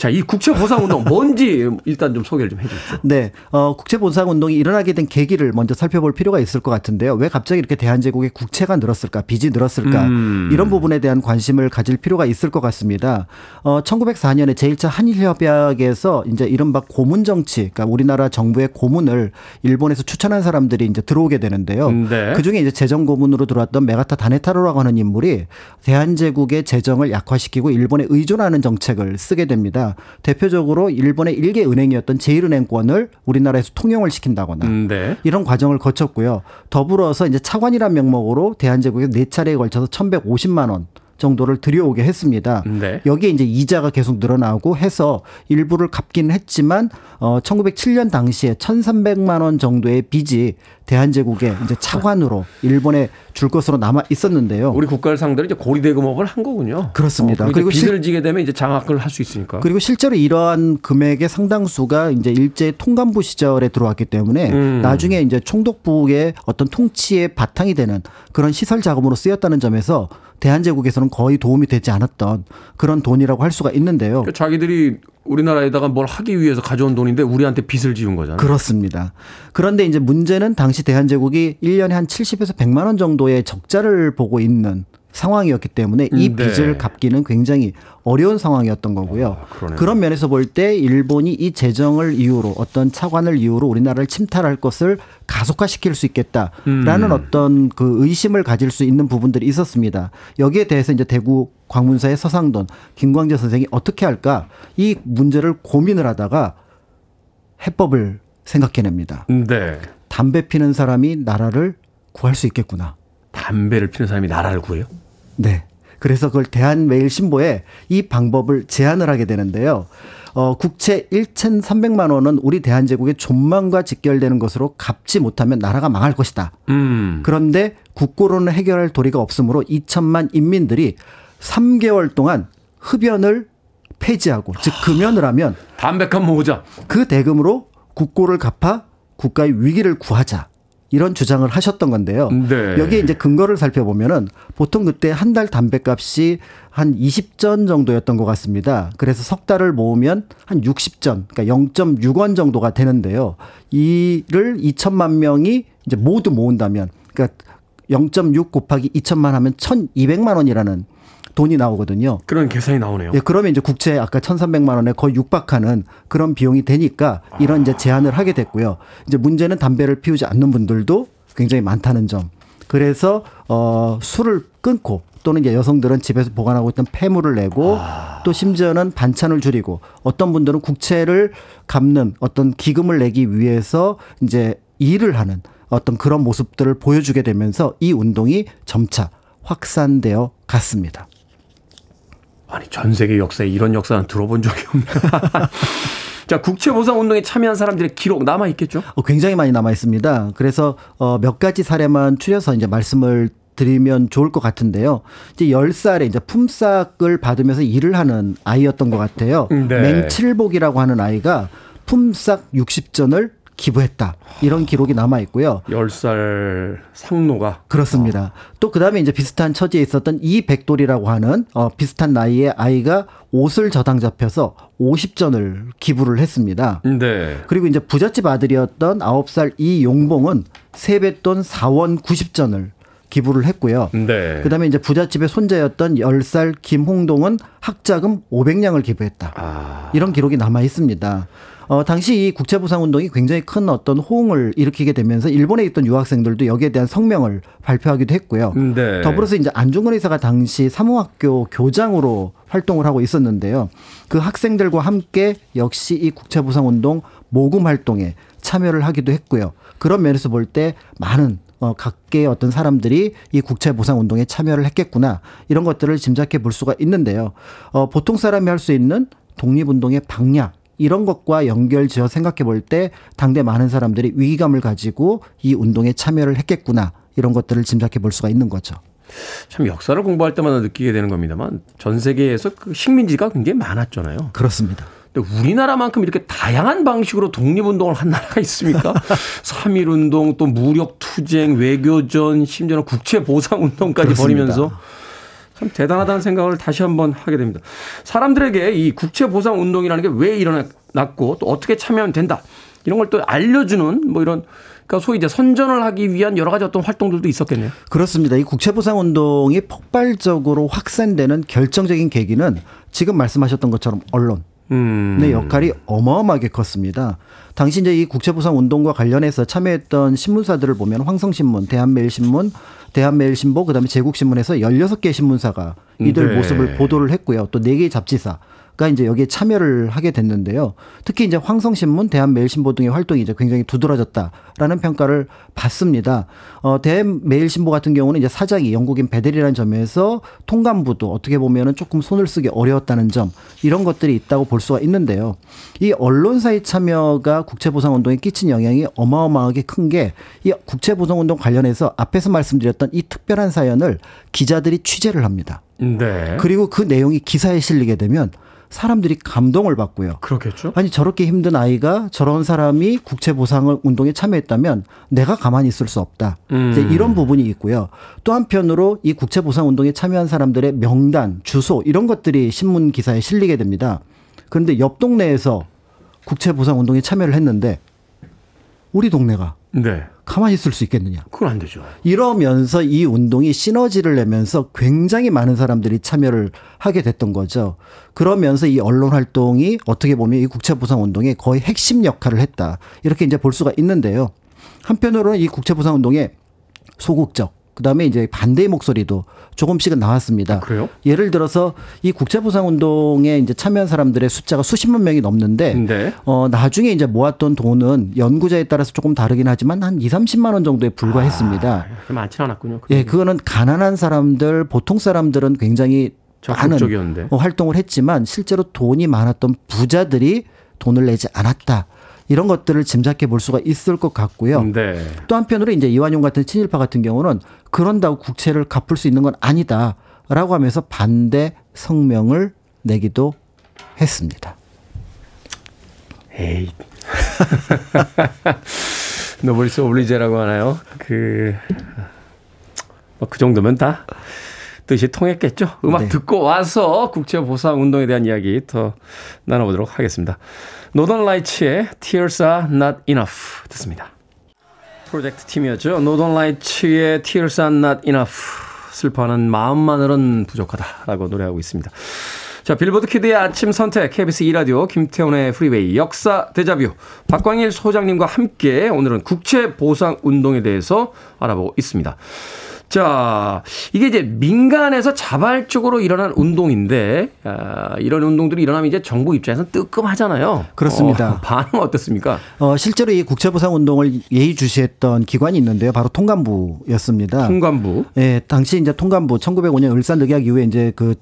자, 이 국채 보상 운동 뭔지 일단 좀 소개를 좀 해주십시오. 네, 어, 국채 보상 운동이 일어나게 된 계기를 먼저 살펴볼 필요가 있을 것 같은데요. 왜 갑자기 이렇게 대한제국의 국채가 늘었을까, 빚이 늘었을까, 음. 이런 부분에 대한 관심을 가질 필요가 있을 것 같습니다. 어, 1904년에 제1차 한일협약에서 이제 이른바 고문 정치, 그러니까 우리나라 정부의 고문을 일본에서 추천한 사람들이 이제 들어오게 되는데요. 네. 그 중에 이제 재정 고문으로 들어왔던 메가타 다네타로라고 하는 인물이 대한제국의 재정을 약화시키고 일본에 의존하는 정책을 쓰게 됩니다. 대표적으로 일본의 일개 은행이었던 제일은행권을 우리나라에서 통용을 시킨다거나 음, 네. 이런 과정을 거쳤고요. 더불어서 이제 차관이란 명목으로 대한제국에 네 차례에 걸쳐서 1,150만 원 정도를 들여오게 했습니다. 네. 여기에 이제 이자가 계속 늘어나고 해서 일부를 갚기는 했지만 어 1907년 당시에 1,300만 원 정도의 빚이 대한제국에 이제 차관으로 일본에 줄 것으로 남아 있었는데요. 우리 국가를 상대로 이제 고리대금업을 한 거군요. 그렇습니다. 어, 그리고 빚을 지게 되면 이제 장악을 할 수 있으니까. 그리고 실제로 이러한 금액의 상당수가 이제 일제 통감부 시절에 들어왔기 때문에 음. 나중에 이제 총독부의 어떤 통치의 바탕이 되는 그런 시설 자금으로 쓰였다는 점에서 대한제국에서는 거의 도움이 되지 않았던 그런 돈이라고 할 수가 있는데요. 그러니까 자기들이 우리나라에다가 뭘 하기 위해서 가져온 돈인데 우리한테 빚을 지은 거잖아요. 그렇습니다. 그런데 이제 문제는 당시 대한제국이 1년에 한 70에서 100만 원 정도의 적자를 보고 있는 상황이었기 때문에 이 음, 네. 빚을 갚기는 굉장히 어려운 상황이었던 거고요. 아. 그런 면에서 볼 때 일본이 이 재정을 이유로 어떤 차관을 이유로 우리나라를 침탈할 것을 가속화시킬 수 있겠다라는 음. 어떤 그 의심을 가질 수 있는 부분들이 있었습니다. 여기에 대해서 이제 대구 광문사의 서상돈 김광재 선생이 어떻게 할까 이 문제를 고민을 하다가 해법을 생각해냅니다. 네. 담배 피는 사람이 나라를 구할 수 있겠구나. 담배를 피는 사람이 나라를 구해요? 네. 그래서 그걸 대한매일신보에 이 방법을 제안을 하게 되는데요. 어, 국채 1,300만 원은 우리 대한제국의 존망과 직결되는 것으로 갚지 못하면 나라가 망할 것이다. 음. 그런데 국고로는 해결할 도리가 없으므로 2천만 인민들이 3개월 동안 흡연을 폐지하고 즉 금연을 하면 담백한 모자. 그 대금으로 국고를 갚아 국가의 위기를 구하자. 이런 주장을 하셨던 건데요. 네. 여기에 이제 근거를 살펴보면은 보통 그때 한 달 담배값이 한 20전 정도였던 것 같습니다. 그래서 석 달을 모으면 한 60전, 그러니까 0.6원 정도가 되는데요. 이를 2천만 명이 이제 모두 모은다면, 그러니까 0.6 곱하기 2천만 하면 1,200만 원이라는 돈이 나오거든요. 그런 계산이 나오네요. 예, 그러면 이제 국채 아까 1,300만 원에 거의 육박하는 그런 비용이 되니까 이런 이제 제한을 하게 됐고요. 이제 문제는 담배를 피우지 않는 분들도 굉장히 많다는 점. 그래서 어 술을 끊고 또는 이제 여성들은 집에서 보관하고 있던 폐물을 내고 또 심지어는 반찬을 줄이고 어떤 분들은 국채를 갚는 어떤 기금을 내기 위해서 이제 일을 하는 어떤 그런 모습들을 보여주게 되면서 이 운동이 점차 확산되어 갔습니다. 아니 전 세계 역사에 이런 역사는 들어본 적이 없네. 자 국채 보상 운동에 참여한 사람들의 기록 남아 있겠죠? 어, 굉장히 많이 남아 있습니다. 그래서 어, 몇 가지 사례만 추려서 이제 말씀을 드리면 좋을 것 같은데요. 이제 10살에 이제 품삯을 받으면서 일을 하는 아이였던 것 같아요. 네. 맹칠복이라고 하는 아이가 품삯 60전을 기부했다. 이런 기록이 남아 있고요. 10살 상노가 그렇습니다. 또 그다음에 이제 비슷한 처지에 있었던 이백돌이라고 하는 어 비슷한 나이의 아이가 옷을 저당 잡혀서 50전을 기부를 했습니다. 네. 그리고 이제 부잣집 아들이었던 9살 이용봉은 세뱃돈 4원 90전을 기부를 했고요. 네. 그다음에 이제 부잣집의 손자였던 10살 김홍동은 학자금 500냥을 기부했다. 아. 이런 기록이 남아 있습니다. 어, 당시 이 국채보상 운동이 굉장히 큰 어떤 호응을 일으키게 되면서 일본에 있던 유학생들도 여기에 대한 성명을 발표하기도 했고요. 네. 더불어서 이제 안중근 의사가 당시 사모학교 교장으로 활동을 하고 있었는데요. 그 학생들과 함께 역시 이 국채보상 운동 모금 활동에 참여를 하기도 했고요. 그런 면에서 볼 때 많은 어, 각계의 어떤 사람들이 이 국채 보상 운동에 참여를 했겠구나 이런 것들을 짐작해 볼 수가 있는데요. 어, 보통 사람이 할 수 있는 독립운동의 방향 이런 것과 연결지어 생각해 볼 때 당대 많은 사람들이 위기감을 가지고 이 운동에 참여를 했겠구나 이런 것들을 짐작해 볼 수가 있는 거죠. 참 역사를 공부할 때마다 느끼게 되는 겁니다만 전 세계에서 그 식민지가 굉장히 많았잖아요. 그렇습니다. 근데 우리나라만큼 이렇게 다양한 방식으로 독립운동을 한 나라가 있습니까? 3.1운동, 또 무력투쟁, 외교전, 심지어는 국채보상운동까지. 벌이면서 참 대단하다는 생각을 다시 한번 하게 됩니다. 사람들에게 이 국채 보상 운동이라는 게 왜 일어났고 또 어떻게 참여하면 된다. 이런 걸 또 알려주는 뭐 이런 그러니까 소위 이제 선전을 하기 위한 여러 가지 어떤 활동들도 있었겠네요. 그렇습니다. 이 국채보상 운동이 폭발적으로 확산되는 결정적인 계기는 지금 말씀하셨던 것처럼 언론. 음. 의 역할이 어마어마하게 컸습니다. 당시 이제 이 국채보상 운동과 관련해서 참여했던 신문사들을 보면 황성신문, 대한매일신문, 대한매일신보, 그다음에 제국신문에서 16개 신문사가 이들 네. 모습을 보도를 했고요. 또 4개의 잡지사 가 이제 여기에 참여를 하게 됐는데요. 특히 이제 황성신문, 대한매일신보 등의 활동이 이제 굉장히 두드러졌다라는 평가를 받습니다. 어, 대한매일신보 같은 경우는 이제 사장이 영국인 베델이라는 점에서 통감부도 어떻게 보면은 조금 손을 쓰기 어려웠다는 점 이런 것들이 있다고 볼 수가 있는데요. 이 언론사의 참여가 국채보상운동에 끼친 영향이 어마어마하게 큰 게 이 국채보상운동 관련해서 앞에서 말씀드렸던 이 특별한 사연을 기자들이 취재를 합니다. 네. 그리고 그 내용이 기사에 실리게 되면 사람들이 감동을 받고요. 그렇겠죠. 아니 저렇게 힘든 아이가 저런 사람이 국채 보상 운동에 참여했다면 내가 가만히 있을 수 없다. 음. 이제 이런 부분이 있고요. 또 한편으로 이 국채 보상 운동에 참여한 사람들의 명단, 주소 이런 것들이 신문 기사에 실리게 됩니다. 그런데 옆 동네에서 국채 보상 운동에 참여를 했는데 우리 동네가 네. 가만히 있을 수 있겠느냐? 그건 안 되죠. 이러면서 이 운동이 시너지를 내면서 굉장히 많은 사람들이 참여를 하게 됐던 거죠. 그러면서 이 언론 활동이 어떻게 보면 이 국채보상 운동의 거의 핵심 역할을 했다. 이렇게 이제 볼 수가 있는데요. 한편으로는 이 국채보상 운동의 소극적 그다음에 이제 반대의 목소리도 조금씩은 나왔습니다. 아, 그래요? 예를 들어서 이 국채보상 운동에 이제 참여한 사람들의 숫자가 수십만 명이 넘는데 네. 어 나중에 이제 모았던 돈은 연구자에 따라서 조금 다르긴 하지만 한 2, 30만 원 정도에 불과했습니다. 그렇게 많지는 않았군요. 예, 그거는 가난한 사람들, 보통 사람들은 굉장히 많은 적극적이었는데. 어, 활동을 했지만 실제로 돈이 많았던 부자들이 돈을 내지 않았다. 이런 것들을 짐작해 볼 수가 있을 것 같고요. 네. 또 한편으로 이제 이완용 같은 친일파 같은 경우는 그런다고 국채를 갚을 수 있는 건 아니다라고 하면서 반대 성명을 내기도 했습니다. 에이. 노블리스 오블리제라고 하나요? 그, 뭐 그 정도면 다 뜻이 통했겠죠. 음악 네. 듣고 와서 국채보상 운동에 대한 이야기 더 나눠보도록 하겠습니다. 노던 라이츠의 Tears are not enough 듣습니다. 프로젝트 팀이었죠. 노던 라이츠의 Tears are not enough. 슬퍼하는 마음만으론 부족하다라고 노래하고 있습니다. 자, 빌보드 키드의 아침 선택, KBS 2라디오, 김태훈의 프리웨이, 역사 데자뷰, 박광일 소장님과 함께 오늘은 국채 보상 운동에 대해서 알아보고 있습니다. 자, 이게 이제 민간에서 자발적으로 일어난 운동인데, 아, 이런 운동들이 일어나면 이제 정부 입장에서는 뜨끔하잖아요. 그렇습니다. 어, 반응 어떻습니까? 어, 실제로 이 국채보상 운동을 예의주시했던 기관이 있는데요. 바로 통감부였습니다. 통관부. 예, 당시 이제 통감부 1905년 을산늑약 이후에 이제 그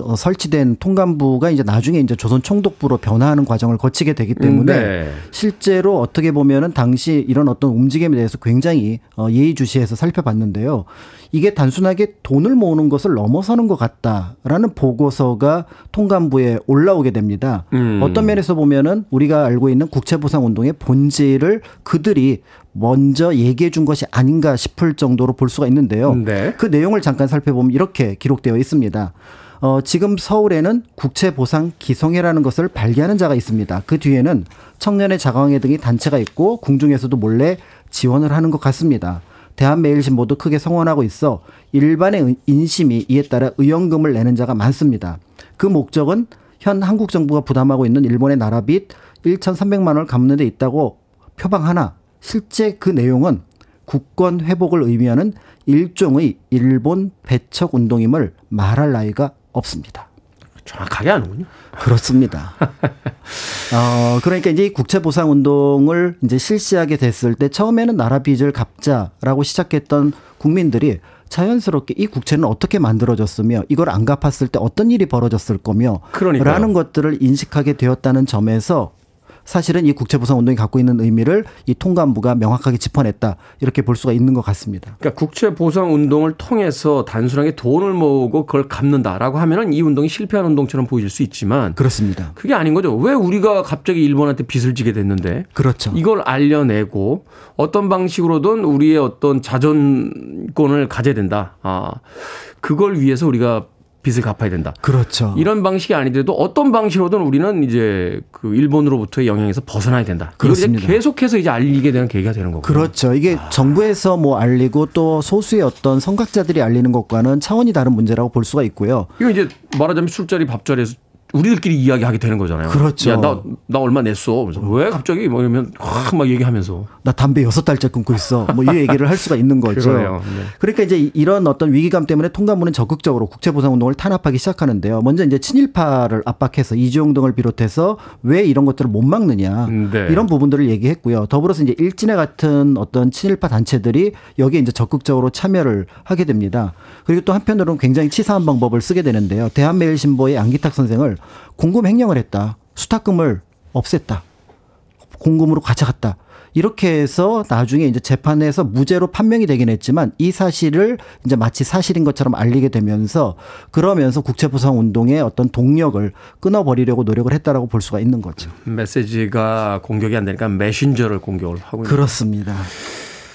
어, 설치된 통감부가 이제 나중에 이제 조선 총독부로 변화하는 과정을 거치게 되기 때문에 네. 실제로 어떻게 보면은 당시 이런 어떤 움직임에 대해서 굉장히 어, 예의주시해서 살펴봤는데요. 이게 단순하게 돈을 모으는 것을 넘어서는 것 같다라는 보고서가 통감부에 올라오게 됩니다. 음. 어떤 면에서 보면은 우리가 알고 있는 국채보상 운동의 본질을 그들이 먼저 얘기해 준 것이 아닌가 싶을 정도로 볼 수가 있는데요. 네. 그 내용을 잠깐 살펴보면 이렇게 기록되어 있습니다. 어, 지금 서울에는 국채보상 기성회라는 것을 발기하는 자가 있습니다. 그 뒤에는 청년의 자강회 등의 단체가 있고 궁중에서도 몰래 지원을 하는 것 같습니다. 대한매일신보도 크게 성원하고 있어 일반의 인심이 이에 따라 의원금을 내는 자가 많습니다. 그 목적은 현 한국 정부가 부담하고 있는 일본의 나라빚 1,300만 원을 갚는 데 있다고 표방하나 실제 그 내용은 국권 회복을 의미하는 일종의 일본 배척 운동임을 말할 나위가 없습니다. 정확하게 아는군요. 그렇습니다. 어, 그러니까 이제 이 국채보상 운동을 이제 실시하게 됐을 때 처음에는 나라 빚을 갚자라고 시작했던 국민들이 자연스럽게 이 국채는 어떻게 만들어졌으며 이걸 안 갚았을 때 어떤 일이 벌어졌을 거며 그러니까요. 라는 것들을 인식하게 되었다는 점에서 사실은 이 국채 보상 운동이 갖고 있는 의미를 이 통감부가 명확하게 짚어냈다 이렇게 볼 수가 있는 것 같습니다. 그러니까 국채 보상 운동을 통해서 단순하게 돈을 모으고 그걸 갚는다라고 하면은 이 운동이 실패한 운동처럼 보일 수 있지만 그렇습니다. 그게 아닌 거죠. 왜 우리가 갑자기 일본한테 빚을 지게 됐는데 그렇죠. 이걸 알려내고 어떤 방식으로든 우리의 어떤 자존권을 가져야 된다. 아, 그걸 위해서 우리가 빚을 갚아야 된다. 그렇죠. 이런 방식이 아니더라도 어떤 방식으로든 우리는 이제 그 일본으로부터의 영향에서 벗어나야 된다. 그렇습니다. 계속해서 이제 알리게 되는 계기가 되는 거고. 그렇죠. 이게 정부에서 뭐 알리고 또 소수의 어떤 선각자들이 알리는 것과는 차원이 다른 문제라고 볼 수가 있고요. 이거 이제 말하자면 술자리 밥자리에서 우리들끼리 이야기하게 되는 거잖아요. 그렇죠. 야, 나, 나 얼마 냈어. 왜 갑자기 뭐 이러면 확 막 얘기하면서. 나 담배 여섯 달째 끊고 있어. 뭐 이 얘기를 할 수가 있는 거죠. 그래요. 네. 그러니까 이제 이런 어떤 위기감 때문에 통감부는 적극적으로 국채보상 운동을 탄압하기 시작하는데요. 먼저 이제 친일파를 압박해서 이주용 등을 비롯해서 왜 이런 것들을 못 막느냐 네. 이런 부분들을 얘기했고요. 더불어서 이제 일진회 같은 어떤 친일파 단체들이 여기에 이제 적극적으로 참여를 하게 됩니다. 그리고 또 한편으로는 굉장히 치사한 방법을 쓰게 되는데요. 대한매일신보의 안기탁 선생을 공금 횡령을 했다. 수탁금을 없앴다. 공금으로 가져갔다. 이렇게 해서 나중에 이제 재판에서 무죄로 판명이 되긴 했지만 이 사실을 이제 마치 사실인 것처럼 알리게 되면서 그러면서 국채보상 운동의 어떤 동력을 끊어버리려고 노력을 했다라고 볼 수가 있는 거죠. 메시지가 공격이 안 되니까 메신저를 공격을 하고 있는. 그렇습니다.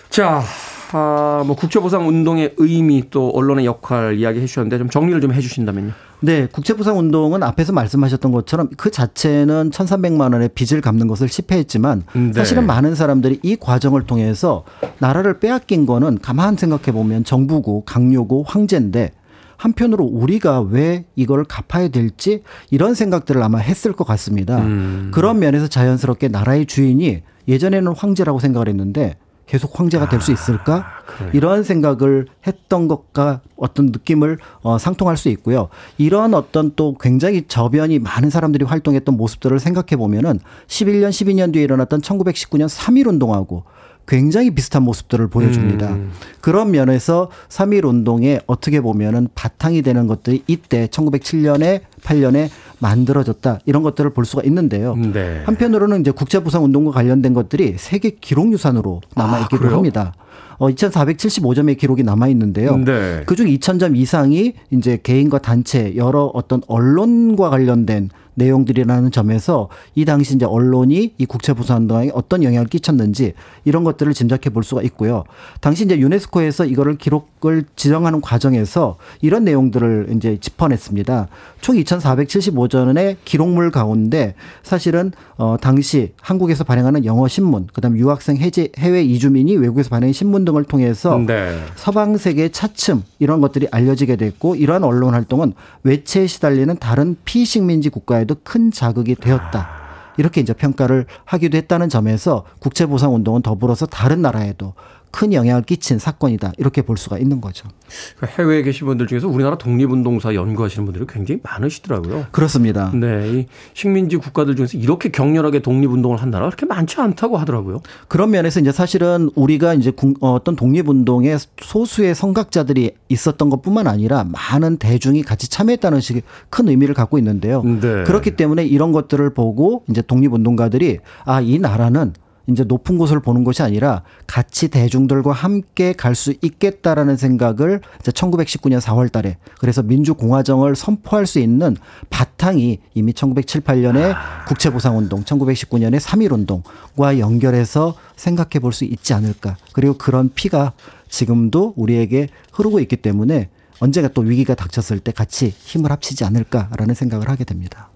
자, 아, 뭐 국제보상 운동의 의미 또 언론의 역할 이야기해 주셨는데 좀 정리를 좀 해 주신다면요. 네, 국채보상 운동은 앞에서 말씀하셨던 것처럼 그 자체는 1,300만 원의 빚을 갚는 것을 실패했지만 네. 사실은 많은 사람들이 이 과정을 통해서 나라를 빼앗긴 거는 가만 생각해 보면 정부고 강요고 황제인데 한편으로 우리가 왜 이걸 갚아야 될지 이런 생각들을 아마 했을 것 같습니다. 그런 면에서 자연스럽게 나라의 주인이 예전에는 황제라고 생각을 했는데 계속 황제가 될 수 있을까? 이런 생각을 했던 것과 어떤 느낌을 어, 상통할 수 있고요. 이런 어떤 또 굉장히 저변이 많은 사람들이 활동했던 모습들을 생각해 보면은 11년, 12년 뒤에 일어났던 1919년 3.1 운동하고 굉장히 비슷한 모습들을 보여줍니다. 그런 면에서 3.1 운동에 어떻게 보면은 바탕이 되는 것들이 이때 1907년에 8년에 만들어졌다 이런 것들을 볼 수가 있는데요. 네. 한편으로는 이제 국제부상 운동과 관련된 것들이 세계 기록 유산으로 남아 있기도 그래요? 합니다. 어, 2,475점의 기록이 남아 있는데요. 네. 그중 2,000점 이상이 이제 개인과 단체 여러 어떤 언론과 관련된 내용들이라는 점에서 이 당시 이제 언론이 이 국채부산운동에 어떤 영향을 끼쳤는지 이런 것들을 짐작해 볼 수가 있고요. 당시 이제 유네스코에서 이거를 기록을 지정하는 과정에서 이런 내용들을 이제 짚어냈습니다. 총 2,475전의 기록물 가운데 사실은 어 당시 한국에서 발행하는 영어 신문, 그다음 유학생 해제 해외 이주민이 외국에서 발행한 신문 등을 통해서 네. 서방 세계의 차츰 이런 것들이 알려지게 됐고 이러한 언론 활동은 외채에 시달리는 다른 피식민지 국가에 도 큰 자극이 되었다. 이렇게 이제 평가를 하기도 했다는 점에서 국채보상 운동은 더불어서 다른 나라에도 큰 영향을 끼친 사건이다. 이렇게 볼 수가 있는 거죠. 그 해외에 계신 분들 중에서 우리나라 독립운동사 연구하시는 분들이 굉장히 많으시더라고요. 그렇습니다. 네, 이 식민지 국가들 중에서 이렇게 격렬하게 독립운동을 한 나라가 그렇게 많지 않다고 하더라고요. 그런 면에서 이제 사실은 우리가 이제 국- 어, 어떤 독립운동에 소수의 선각자들이 있었던 것 뿐만 아니라 많은 대중이 같이 참여했다는 식의 큰 의미를 갖고 있는데요. 네. 그렇기 때문에 이런 것들을 보고 이제 독립운동가들이 아, 이 나라는 이제 높은 곳을 보는 것이 아니라 같이 대중들과 함께 갈 수 있겠다라는 생각을 이제 1919년 4월 달에 그래서 민주공화정을 선포할 수 있는 바탕이 이미 1907, 8년에 국채보상운동, 1919년에 3.1운동과 연결해서 생각해 볼 수 있지 않을까. 그리고 그런 피가 지금도 우리에게 흐르고 있기 때문에 언제가 또 위기가 닥쳤을 때 같이 힘을 합치지 않을까라는 생각을 하게 됩니다.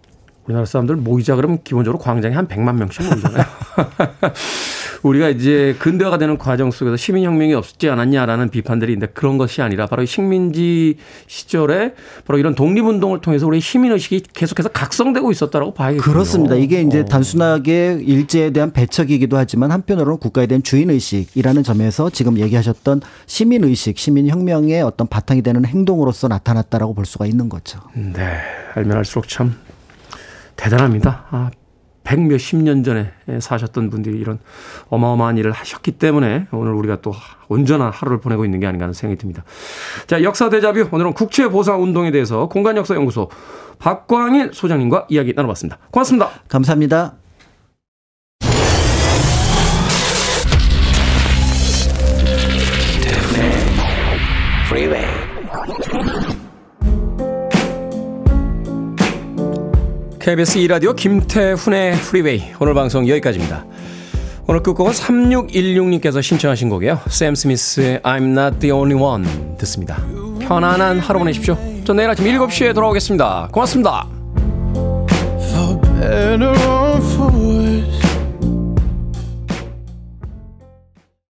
우리나라 사람들 모이자 그러면 기본적으로 광장에 한 100만 명씩 모이잖아요. 우리가 이제 근대화가 되는 과정 속에서 시민혁명이 없지 않았냐라는 비판들이 있는데 그런 것이 아니라 바로 식민지 시절에 바로 이런 독립운동을 통해서 우리의 시민의식이 계속해서 각성되고 있었다라고 봐야겠군요. 그렇습니다. 이게 이제 어. 단순하게 일제에 대한 배척이기도 하지만 한편으로는 국가에 대한 주인의식이라는 점에서 지금 얘기하셨던 시민의식, 시민혁명의 어떤 바탕이 되는 행동으로서 나타났다라고 볼 수가 있는 거죠. 네. 알면 알수록 참 대단합니다. 아, 백 몇십 년 전에 사셨던 분들이 이런 어마어마한 일을 하셨기 때문에 오늘 우리가 또 온전한 하루를 보내고 있는 게 아닌가 하는 생각이 듭니다. 자, 역사 대자뷰. 오늘은 국채 보상 운동에 대해서 공간 역사 연구소 박광일 소장님과 이야기 나눠봤습니다. 고맙습니다. 감사합니다. Freeway. KBS 2라디오 김태훈의 프리웨이 오늘 방송 여기까지입니다. 오늘 끝곡은 3616님께서 신청하신 곡이에요. 샘 스미스의 I'm not the only one 듣습니다. 편안한 하루 보내십시오. 저 내일 아침 7시에 돌아오겠습니다. 고맙습니다.